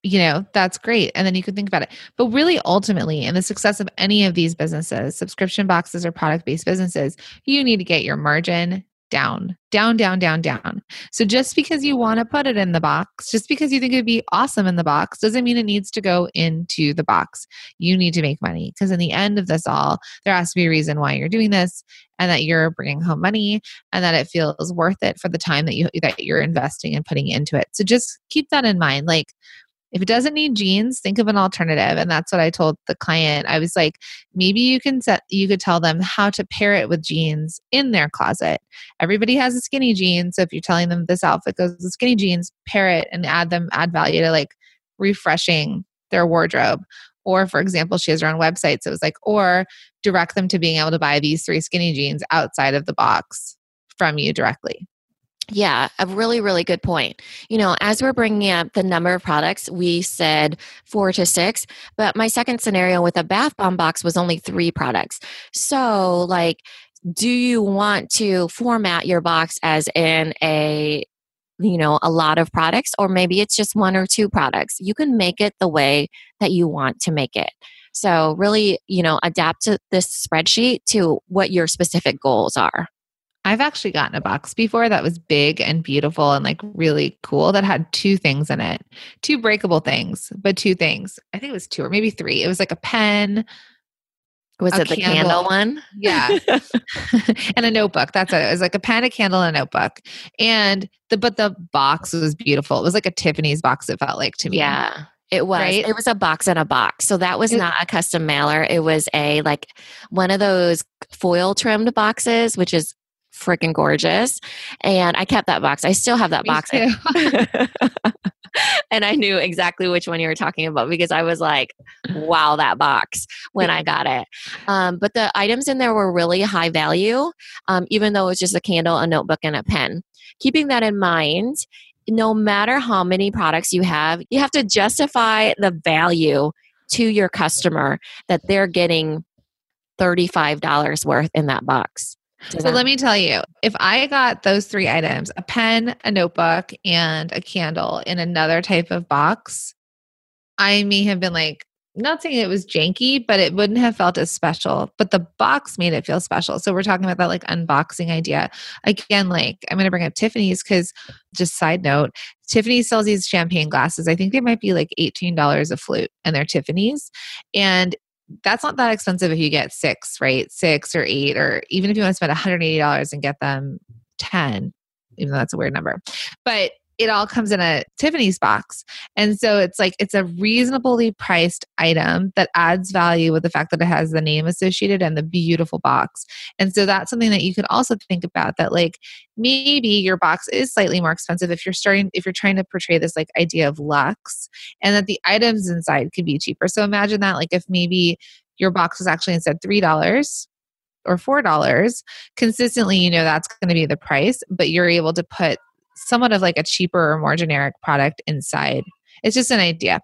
you know, that's great. And then you can think about it. But really, ultimately, in the success of any of these businesses, subscription boxes or product based businesses, you need to get your margin down, down, down, down, down. So just because you want to put it in the box, just because you think it'd be awesome in the box, doesn't mean it needs to go into the box. You need to make money because in the end of this all, there has to be a reason why you're doing this and that you're bringing home money and that it feels worth it for the time that you that you're investing and putting into it. So just keep that in mind. Like if it doesn't need jeans, think of an alternative. And that's what I told the client. I was like, maybe you can set, you could tell them how to pair it with jeans in their closet. Everybody has a skinny jeans. So if you're telling them this outfit goes with skinny jeans, pair it and add them, add value to like refreshing their wardrobe. Or, for example, she has her own website. So it was like, or direct them to being able to buy these three skinny jeans outside of the box from you directly. Yeah, a really, really good point. You know, as we're bringing up the number of products, we said four to six, but my second scenario with a bath bomb box was only three products. So, like, do you want to format your box as in a you know a lot of products or maybe it's just one or two products you can make it the way that you want to make it so really you know adapt to this spreadsheet to what your specific goals are I've actually gotten a box before that was big and beautiful and like really cool that had two things in it. Two breakable things, but two things. I think it was two or maybe three. It was like a pen. Was it the candle, one? Yeah. (laughs) (laughs) and a notebook. That's it. It was like a pen, a candle, and a notebook. And the but the box was beautiful. It was like a Tiffany's box, it felt like to me. Yeah. It was. Right? It was a box in a box. So that was it, not a custom mailer. It was a like one of those foil trimmed boxes, which is freaking gorgeous. And I kept that box. I still have that box. (laughs) and I knew exactly which one you were talking about because I was like, wow, that box when I got it. Um, but the items in there were really high value, um, even though it was just a candle, a notebook, and a pen. Keeping that in mind, no matter how many products you have, you have to justify the value to your customer that they're getting $35 worth in that box. So that- let me tell you, if I got those three items, a pen, a notebook, and a candle in another type of box, I may have been like, not saying it was janky, but it wouldn't have felt as special. But the box made it feel special. So we're talking about that like unboxing idea. Again, like I'm going to bring up Tiffany's because just side note, Tiffany sells these champagne glasses. I think they might be like $18 a flute and they're Tiffany's. And that's not that expensive if you get six, right? Six or eight, or even if you want to spend $180 and get them 10, even though that's a weird number. But it all comes in a Tiffany's box. And so it's like it's a reasonably priced item that adds value with the fact that it has the name associated and the beautiful box. And so that's something that you could also think about that like maybe your box is slightly more expensive if you're starting if you're trying to portray this like idea of luxe and that the items inside could be cheaper. So imagine that like if maybe your box was actually instead $3 or $4 consistently you know that's going to be the price but you're able to put somewhat of like a cheaper or more generic product inside. It's just an idea.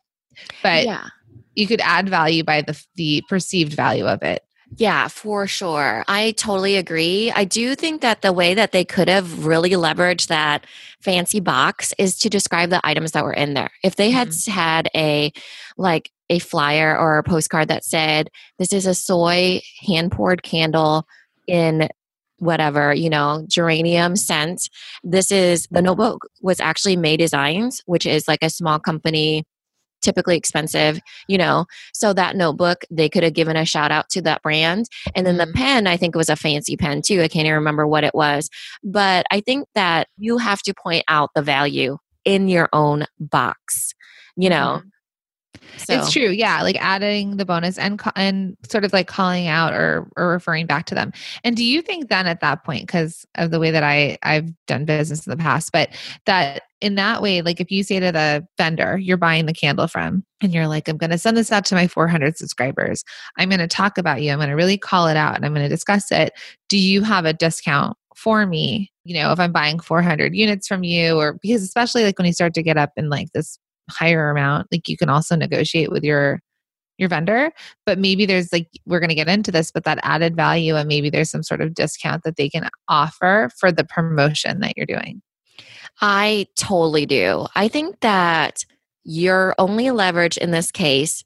But yeah. you could add value by the the perceived value of it. Yeah, for sure. I totally agree. I do think that the way that they could have really leveraged that fancy box is to describe the items that were in there. If they had mm-hmm. had a like a flyer or a postcard that said, This is a soy hand poured candle in whatever, you know, geranium scent. This is the notebook was actually May Designs, which is like a small company, typically expensive, you know. So that notebook, they could have given a shout out to that brand. And then the mm-hmm. pen, I think it was a fancy pen too. I can't even remember what it was. But I think that you have to point out the value in your own box, you know. Mm-hmm. So. It's true, yeah. Like adding the bonus and and sort of like calling out or or referring back to them. And do you think then at that point, because of the way that I I've done business in the past, but that in that way, like if you say to the vendor you're buying the candle from, and you're like, I'm going to send this out to my 400 subscribers. I'm going to talk about you. I'm going to really call it out, and I'm going to discuss it. Do you have a discount for me you know if i'm buying 400 units from you or because especially like when you start to get up in like this higher amount like you can also negotiate with your your vendor but maybe there's like we're going to get into this but that added value and maybe there's some sort of discount that they can offer for the promotion that you're doing i totally do i think that your only leverage in this case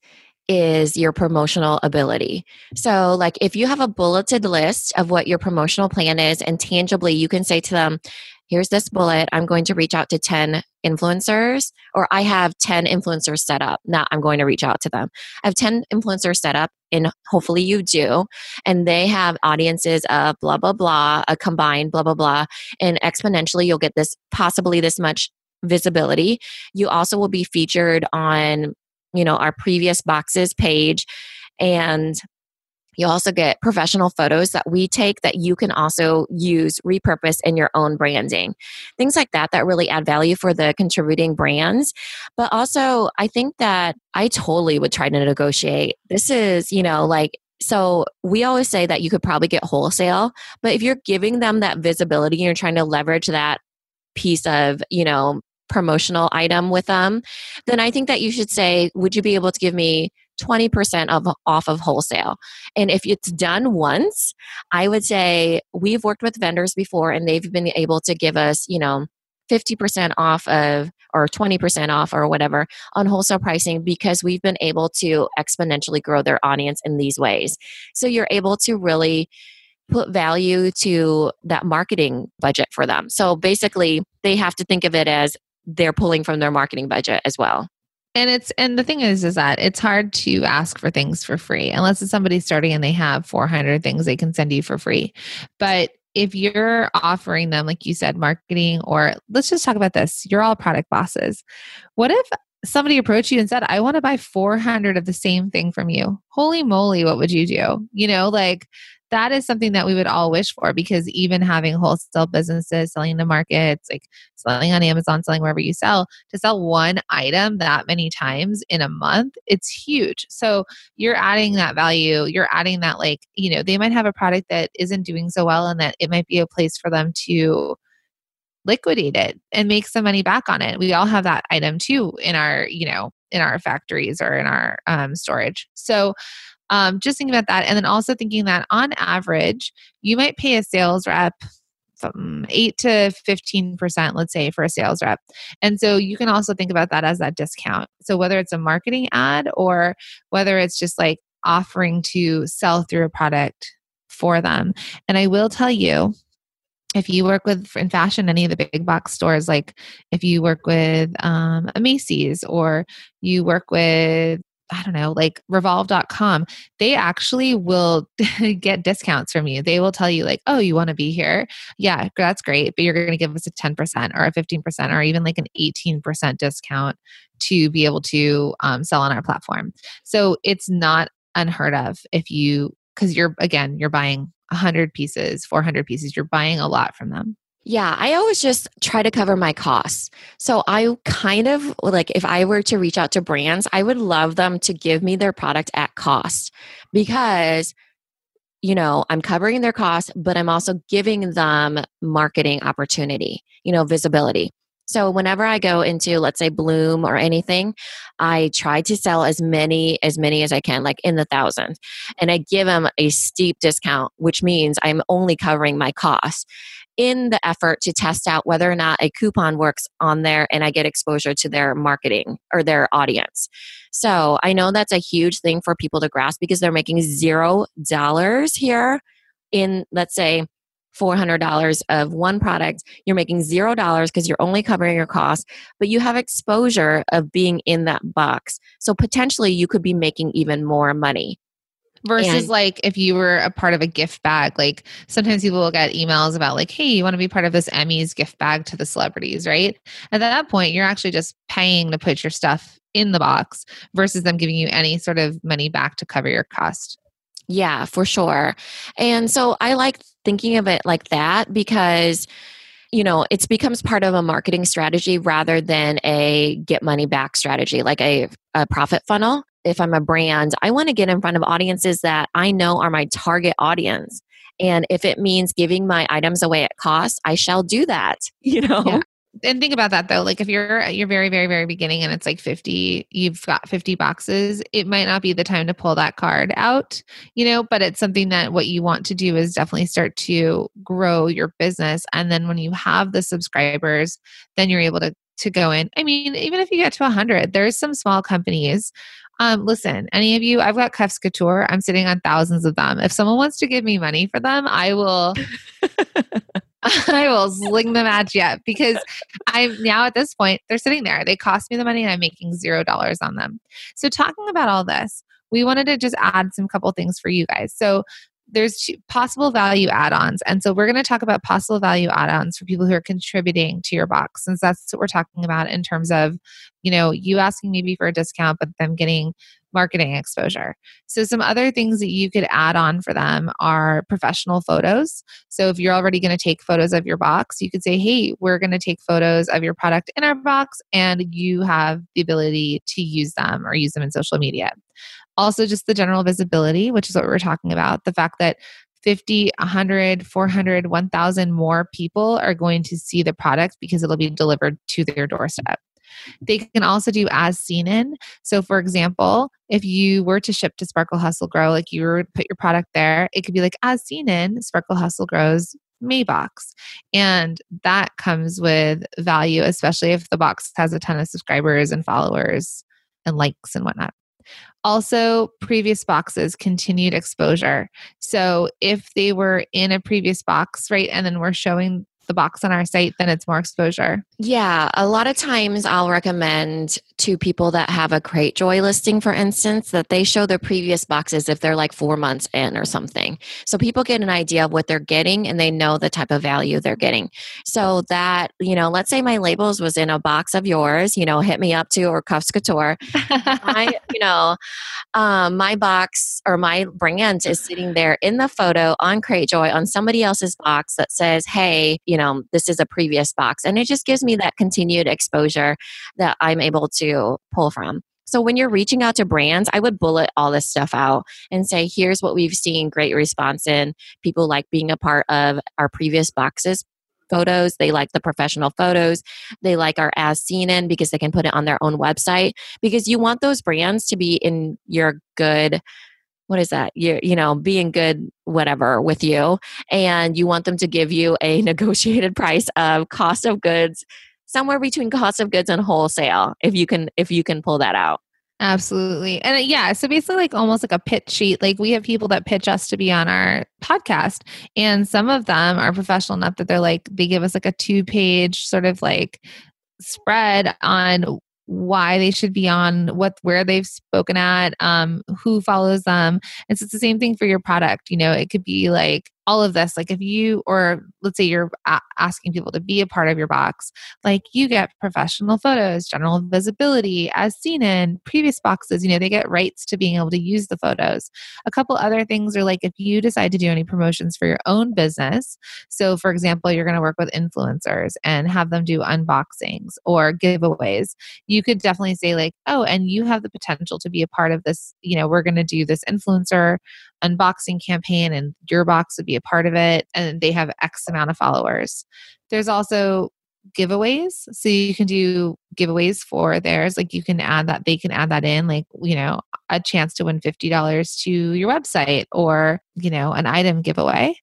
is your promotional ability. So, like if you have a bulleted list of what your promotional plan is, and tangibly you can say to them, here's this bullet. I'm going to reach out to 10 influencers, or I have 10 influencers set up. Now I'm going to reach out to them. I have 10 influencers set up, and hopefully you do. And they have audiences of blah, blah, blah, a combined blah, blah, blah. And exponentially, you'll get this possibly this much visibility. You also will be featured on, you know, our previous boxes page. And you also get professional photos that we take that you can also use, repurpose in your own branding. Things like that that really add value for the contributing brands. But also, I think that I totally would try to negotiate. This is, you know, like so we always say that you could probably get wholesale, but if you're giving them that visibility and you're trying to leverage that piece of, you know, promotional item with them, then I think that you should say, would you be able to give me 20% of off of wholesale. And if it's done once, I would say we've worked with vendors before and they've been able to give us, you know, 50% off of or 20% off or whatever on wholesale pricing because we've been able to exponentially grow their audience in these ways. So you're able to really put value to that marketing budget for them. So basically, they have to think of it as they're pulling from their marketing budget as well and it's and the thing is is that it's hard to ask for things for free. Unless it's somebody starting and they have 400 things they can send you for free. But if you're offering them like you said marketing or let's just talk about this. You're all product bosses. What if somebody approached you and said i want to buy 400 of the same thing from you. Holy moly what would you do? You know like that is something that we would all wish for because even having wholesale businesses selling to markets, like selling on Amazon, selling wherever you sell, to sell one item that many times in a month, it's huge. So you're adding that value. You're adding that, like, you know, they might have a product that isn't doing so well and that it might be a place for them to liquidate it and make some money back on it. We all have that item too in our, you know, in our factories or in our um, storage. So um, just thinking about that. And then also thinking that on average, you might pay a sales rep from 8 to 15%, let's say, for a sales rep. And so you can also think about that as that discount. So whether it's a marketing ad or whether it's just like offering to sell through a product for them. And I will tell you, if you work with in fashion any of the big box stores like if you work with um, a macy's or you work with I don't know, like revolve.com, they actually will (laughs) get discounts from you. They will tell you, like, oh, you want to be here? Yeah, that's great. But you're going to give us a 10% or a 15% or even like an 18% discount to be able to um, sell on our platform. So it's not unheard of if you, because you're, again, you're buying 100 pieces, 400 pieces, you're buying a lot from them. Yeah, I always just try to cover my costs. So I kind of like if I were to reach out to brands, I would love them to give me their product at cost because you know, I'm covering their costs, but I'm also giving them marketing opportunity, you know, visibility. So whenever I go into let's say Bloom or anything, I try to sell as many as many as I can, like in the thousands. And I give them a steep discount, which means I'm only covering my costs in the effort to test out whether or not a coupon works on there and I get exposure to their marketing or their audience. So I know that's a huge thing for people to grasp because they're making zero dollars here in, let's say, $400 of one product, you're making zero dollars because you're only covering your costs, but you have exposure of being in that box. So potentially you could be making even more money. Versus and, like if you were a part of a gift bag like sometimes people will get emails about like hey you want to be part of this emmys gift bag to the celebrities right? At that point you're actually just paying to put your stuff in the box versus them giving you any sort of money back to cover your cost yeah for sure and so i like thinking of it like that because you know it becomes part of a marketing strategy rather than a get money back strategy like a, a profit funnel if I'm a brand, I want to get in front of audiences that I know are my target audience. And if it means giving my items away at cost, I shall do that, (laughs) you know? Yeah. And think about that though. Like if you're you're very, very, very beginning and it's like 50, you've got 50 boxes, it might not be the time to pull that card out, you know, but it's something that what you want to do is definitely start to grow your business. And then when you have the subscribers, then you're able to to go in. I mean, even if you get to 100, there's some small companies um, listen, any of you, I've got Cuffs Couture. I'm sitting on thousands of them. If someone wants to give me money for them, I will. (laughs) (laughs) I will sling them at you because I'm now at this point, they're sitting there. They cost me the money and I'm making zero dollars on them. So, talking about all this, we wanted to just add some couple things for you guys. So, there's possible value add-ons and so we're going to talk about possible value add-ons for people who are contributing to your box since that's what we're talking about in terms of you know you asking maybe for a discount but them getting marketing exposure so some other things that you could add on for them are professional photos so if you're already going to take photos of your box you could say hey we're going to take photos of your product in our box and you have the ability to use them or use them in social media also, just the general visibility, which is what we are talking about. The fact that 50, 100, 400, 1,000 more people are going to see the product because it'll be delivered to their doorstep. They can also do as seen in. So, for example, if you were to ship to Sparkle Hustle Grow, like you were to put your product there, it could be like as seen in Sparkle Hustle Grows Maybox. And that comes with value, especially if the box has a ton of subscribers and followers and likes and whatnot. Also, previous boxes, continued exposure. So if they were in a previous box, right, and then we're showing the box on our site, then it's more exposure. Yeah, a lot of times I'll recommend to people that have a Cratejoy listing, for instance, that they show their previous boxes if they're like four months in or something. So people get an idea of what they're getting and they know the type of value they're getting. So that, you know, let's say my labels was in a box of yours, you know, hit me up to or Cuffs Couture. I, (laughs) you know, um, my box or my brand is sitting there in the photo on Cratejoy on somebody else's box that says, hey, you know, this is a previous box. And it just gives me that continued exposure that I'm able to pull from. So when you're reaching out to brands, I would bullet all this stuff out and say, here's what we've seen great response in. People like being a part of our previous boxes photos. They like the professional photos. They like our as seen in because they can put it on their own website because you want those brands to be in your good what is that you you know being good whatever with you and you want them to give you a (laughs) negotiated price of cost of goods somewhere between cost of goods and wholesale if you can if you can pull that out Absolutely. And uh, yeah, so basically like almost like a pitch sheet. Like we have people that pitch us to be on our podcast and some of them are professional enough that they're like they give us like a two-page sort of like spread on why they should be on what where they've spoken at um who follows them. It's, it's the same thing for your product you know it could be like all of this like if you or let's say you're a- asking people to be a part of your box like you get professional photos general visibility as seen in previous boxes you know they get rights to being able to use the photos. A couple other things are like if you decide to do any promotions for your own business so for example you're going to work with influencers and have them do unboxings or giveaways you could definitely say like oh and you have the potential to be a part of this you know we're going to do this influencer unboxing campaign and your box would be a part of it and they have x amount of followers. There's also giveaways. So you can do giveaways for theirs. Like you can add that they can add that in like you know a chance to win $50 to your website or you know an item giveaway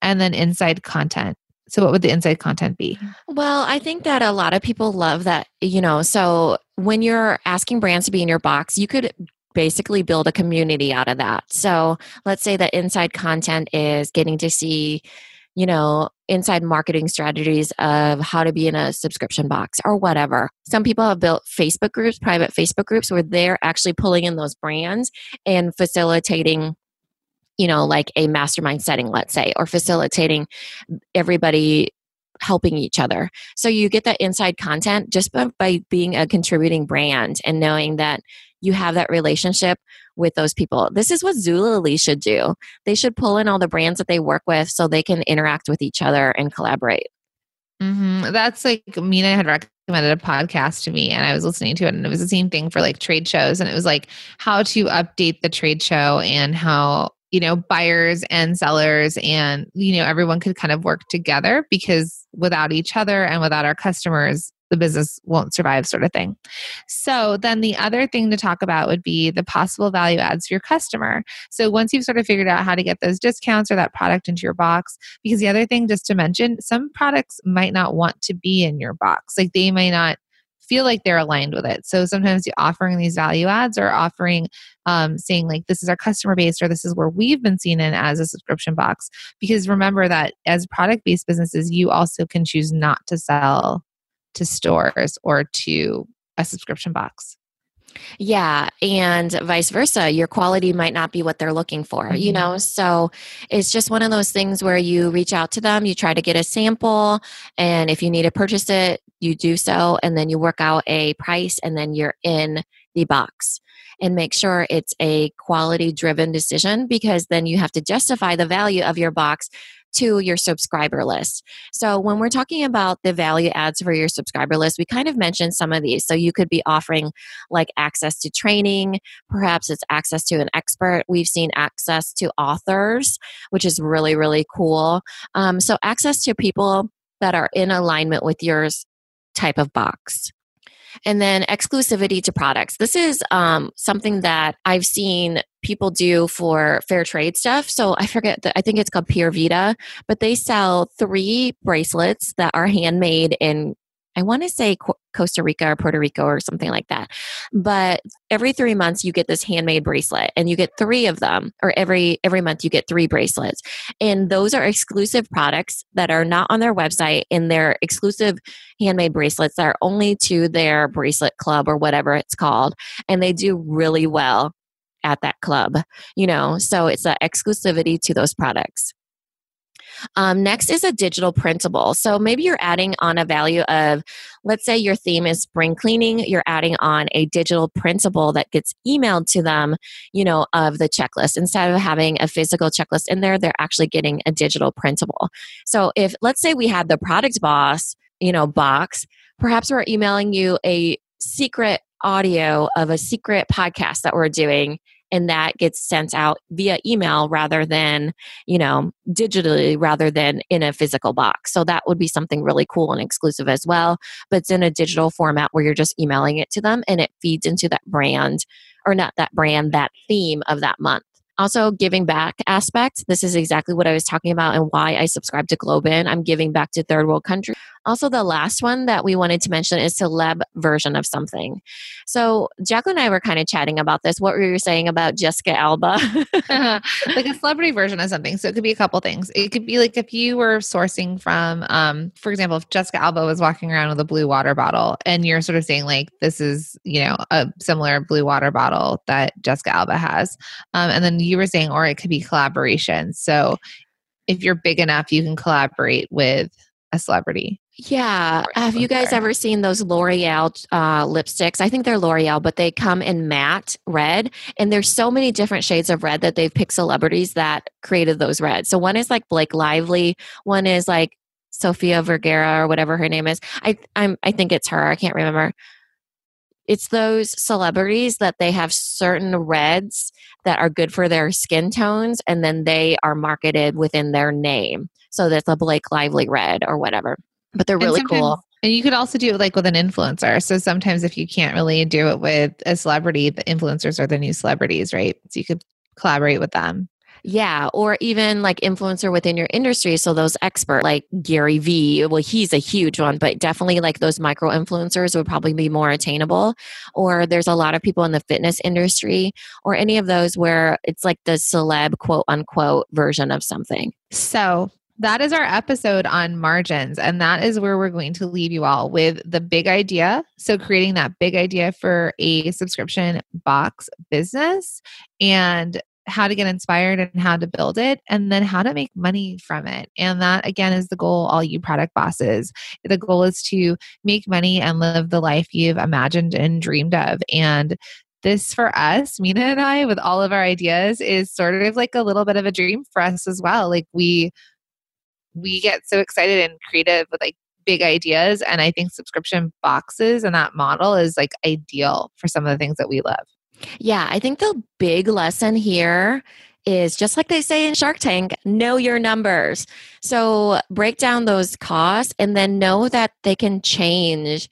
and then inside content. So what would the inside content be? Well i think that a lot of people love that you know so when you're asking brands to be in your box you could basically build a community out of that. So let's say that inside content is getting to see, you know, inside marketing strategies of how to be in a subscription box or whatever. Some people have built Facebook groups, private Facebook groups, where they're actually pulling in those brands and facilitating you know like a mastermind setting let's say or facilitating everybody helping each other. So you get that inside content just by, by, being a contributing brand and knowing that you have that relationship with those people. This is what Zulily should do. They should pull in all the brands that they work with so they can interact with each other and collaborate. Mm-hmm. That's like Minna had recommended a podcast to me, and I was listening to it, and it was the same thing for like trade shows, and it was like how to update the trade show and how you know buyers and sellers and you know everyone could kind of work together because without each other and without our customers the business won't survive sort of thing. So then the other thing to talk about would be the possible value adds for your customer. So once you've sort of figured out how to get those discounts or that product into your box, because the other thing just to mention, some products might not want to be in your box. Like they may not feel like they're aligned with it. So sometimes you're offering these value adds or offering um, saying like this is our customer base or this is where we've been seen in as a subscription box. Because remember that as product based businesses, you also can choose not to sell to stores or to a subscription box. Yeah, and vice versa. Your quality might not be what they're looking for, mm-hmm. you know? So it's just one of those things where you reach out to them, you try to get a sample, and if you need to purchase it, you do so, and then you work out a price, and then you're in the box. And make sure it's a quality driven decision because then you have to justify the value of your box to your subscriber list. So, when we're talking about the value adds for your subscriber list, we kind of mentioned some of these. So, you could be offering like access to training, perhaps it's access to an expert. We've seen access to authors, which is really, really cool. Um, so, access to people that are in alignment with yours type of box. And then exclusivity to products. This is um, something that I've seen people do for fair trade stuff. So I forget that I think it's called Pura Vida, but they sell three bracelets that are handmade in I want to say Costa Rica or Puerto Rico or something like that. But every 3 months you get this handmade bracelet and you get 3 of them or every every month you get 3 bracelets. And those are exclusive products that are not on their website and they're exclusive handmade bracelets that are only to their bracelet club or whatever it's called and they do really well at that club, you know. So it's an exclusivity to those products. Um, next is a digital printable. So maybe you're adding on a value of, let's say your theme is spring cleaning, you're adding on a digital printable that gets emailed to them, you know, of the checklist. Instead of having a physical checklist in there, they're actually getting a digital printable. So if, let's say we had the product boss, you know, box, perhaps we're emailing you a secret audio of a secret podcast that we're doing and that gets sent out via email rather than you know digitally rather than in a physical box. So that would be something really cool and exclusive as well. But it's in a digital format where you're just emailing it to them and it feeds into that brand or not that brand that theme of that month. Also giving back aspect. This is exactly what i was talking about and why i subscribe to GlobeIn. I'm giving back to third world countries also, the last one that we wanted to mention is celeb version of something. So, Jacqueline and I were kind of chatting about this. What were you saying about Jessica Alba? (laughs) like a celebrity version of something. So, it could be a couple things. It could be like if you were sourcing from, um, for example, if Jessica Alba was walking around with a blue water bottle and you're sort of saying, like, this is, you know, a similar blue water bottle that Jessica Alba has. Um, and then you were saying, or it could be collaboration. So, if you're big enough, you can collaborate with a celebrity. Yeah. Have you guys ever seen those L'Oreal uh, lipsticks? I think they're L'Oreal, but they come in matte red. And there's so many different shades of red that they've picked celebrities that created those reds. So one is like Blake Lively, one is like Sofia Vergara or whatever her name is. I I'm I think it's her. I can't remember. It's those celebrities that they have certain reds that are good for their skin tones, and then they are marketed within their name. So that's a Blake Lively red or whatever but they're really cool. And you could also do it like with an influencer. So sometimes if you can't really do it with a celebrity, the influencers are the new celebrities, right? So you could collaborate with them. Yeah, or even like influencer within your industry. So those expert like Gary Vee, well, he's a huge one, but definitely like those micro influencers would probably be more attainable. Or there's a lot of people in the fitness industry or any of those where it's like the celeb quote unquote version of something. So that is our episode on margins. And that is where we're going to leave you all with the big idea. So, creating that big idea for a subscription box business and how to get inspired and how to build it, and then how to make money from it. And that, again, is the goal, all you product bosses. The goal is to make money and live the life you've imagined and dreamed of. And this for us, Minna and I, with all of our ideas, is sort of like a little bit of a dream for us as well. Like, we we get so excited and creative with like big ideas and i think subscription boxes and that model is like ideal for some of the things that we love yeah i think the big lesson here is just like they say in Shark Tank, know your numbers. So break down those costs and then know that they can change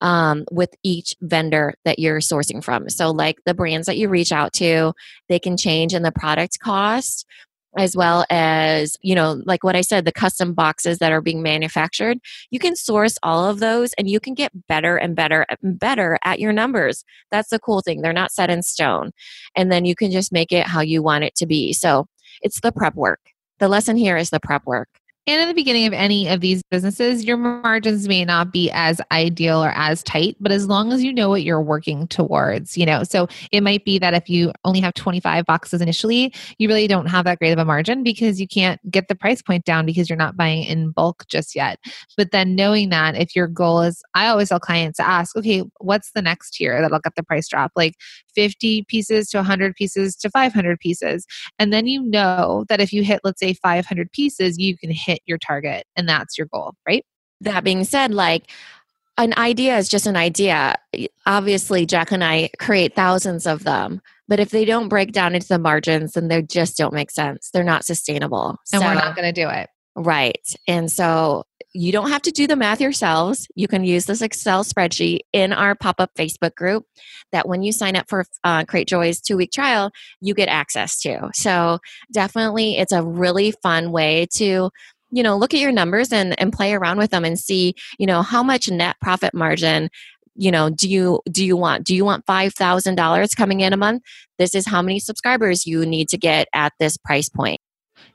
um, with each vendor that you're sourcing from. So, like the brands that you reach out to, they can change in the product cost as well as you know like what i said the custom boxes that are being manufactured you can source all of those and you can get better and better and better at your numbers. That's the cool thing they're not set in stone and then you can just make it how you want it to be. So it's the prep work. The lesson here is the prep work and in the beginning of any of these businesses, your margins may not be as ideal or as tight, but as long as you know what you're working towards, you know, so it might be that if you only have 25 boxes initially, you really don't have that great of a margin because you can't get the price point down because you're not buying in bulk just yet. But then knowing that if your goal is, I always tell clients to ask, okay, what's the next tier that'll get the price drop? Like 50 pieces to 100 pieces to 500 pieces. And then you know that if you hit, let's say, 500 pieces, you can hit your target and that's your goal, right? That being said, like, an idea is just an idea. Obviously, Jack and I create thousands of them, but if they don't break down into the margins, then they just don't make sense. They're not sustainable. And so, we're not going to do it. Right. And so you don't have to do the math yourselves. You can use this Excel spreadsheet in our pop up Facebook group that when you sign up for uh, Cratejoy's two week trial, you get access to. So definitely, it's a really fun way to you know look at your numbers and and play around with them and see you know how much net profit margin you know do you do you want? Do you want $5000 coming in a month? This is how many subscribers you need to get at this price point.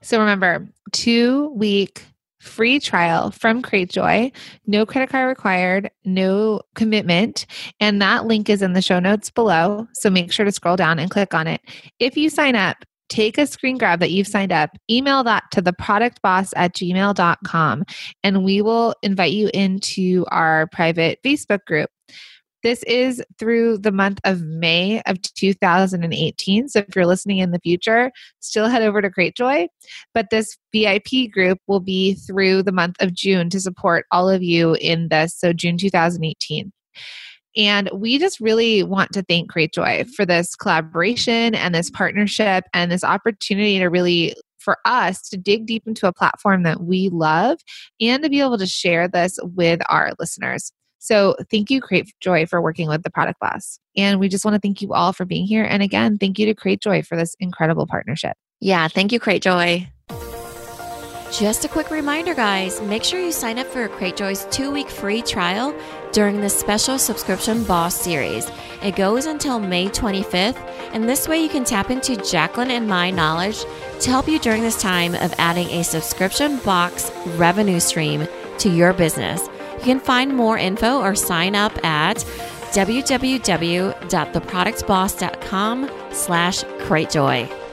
So remember two week free trial from cratejoy no credit card required no commitment and that link is in the show notes below. So make sure to scroll down and click on it. If you sign up take a screen grab that you've signed up, email that to the product boss at gmail.com, and we will invite you into our private Facebook group. This is through the month of May of 2018. So if you're listening in the future, still head over to Cratejoy. But this VIP group will be through the month of June to support all of you in this. So June 2018. And we just really want to thank Cratejoy for this collaboration and this partnership and this opportunity to really for us to dig deep into a platform that we love and to be able to share this with our listeners. So, thank you, Cratejoy, for working with the Product Boss. And we just want to thank you all for being here. And again, thank you to Cratejoy for this incredible partnership. Yeah, thank you, Cratejoy. Just a quick reminder, guys make sure you sign up for a Cratejoy's two week free trial during the special Subscription Boss series. It goes until May 25th, and this way you can tap into Jacqueline and my knowledge to help you during this time of adding a subscription box revenue stream to your business. You can find more info or sign up at www.theproductboss.com slash cratejoy.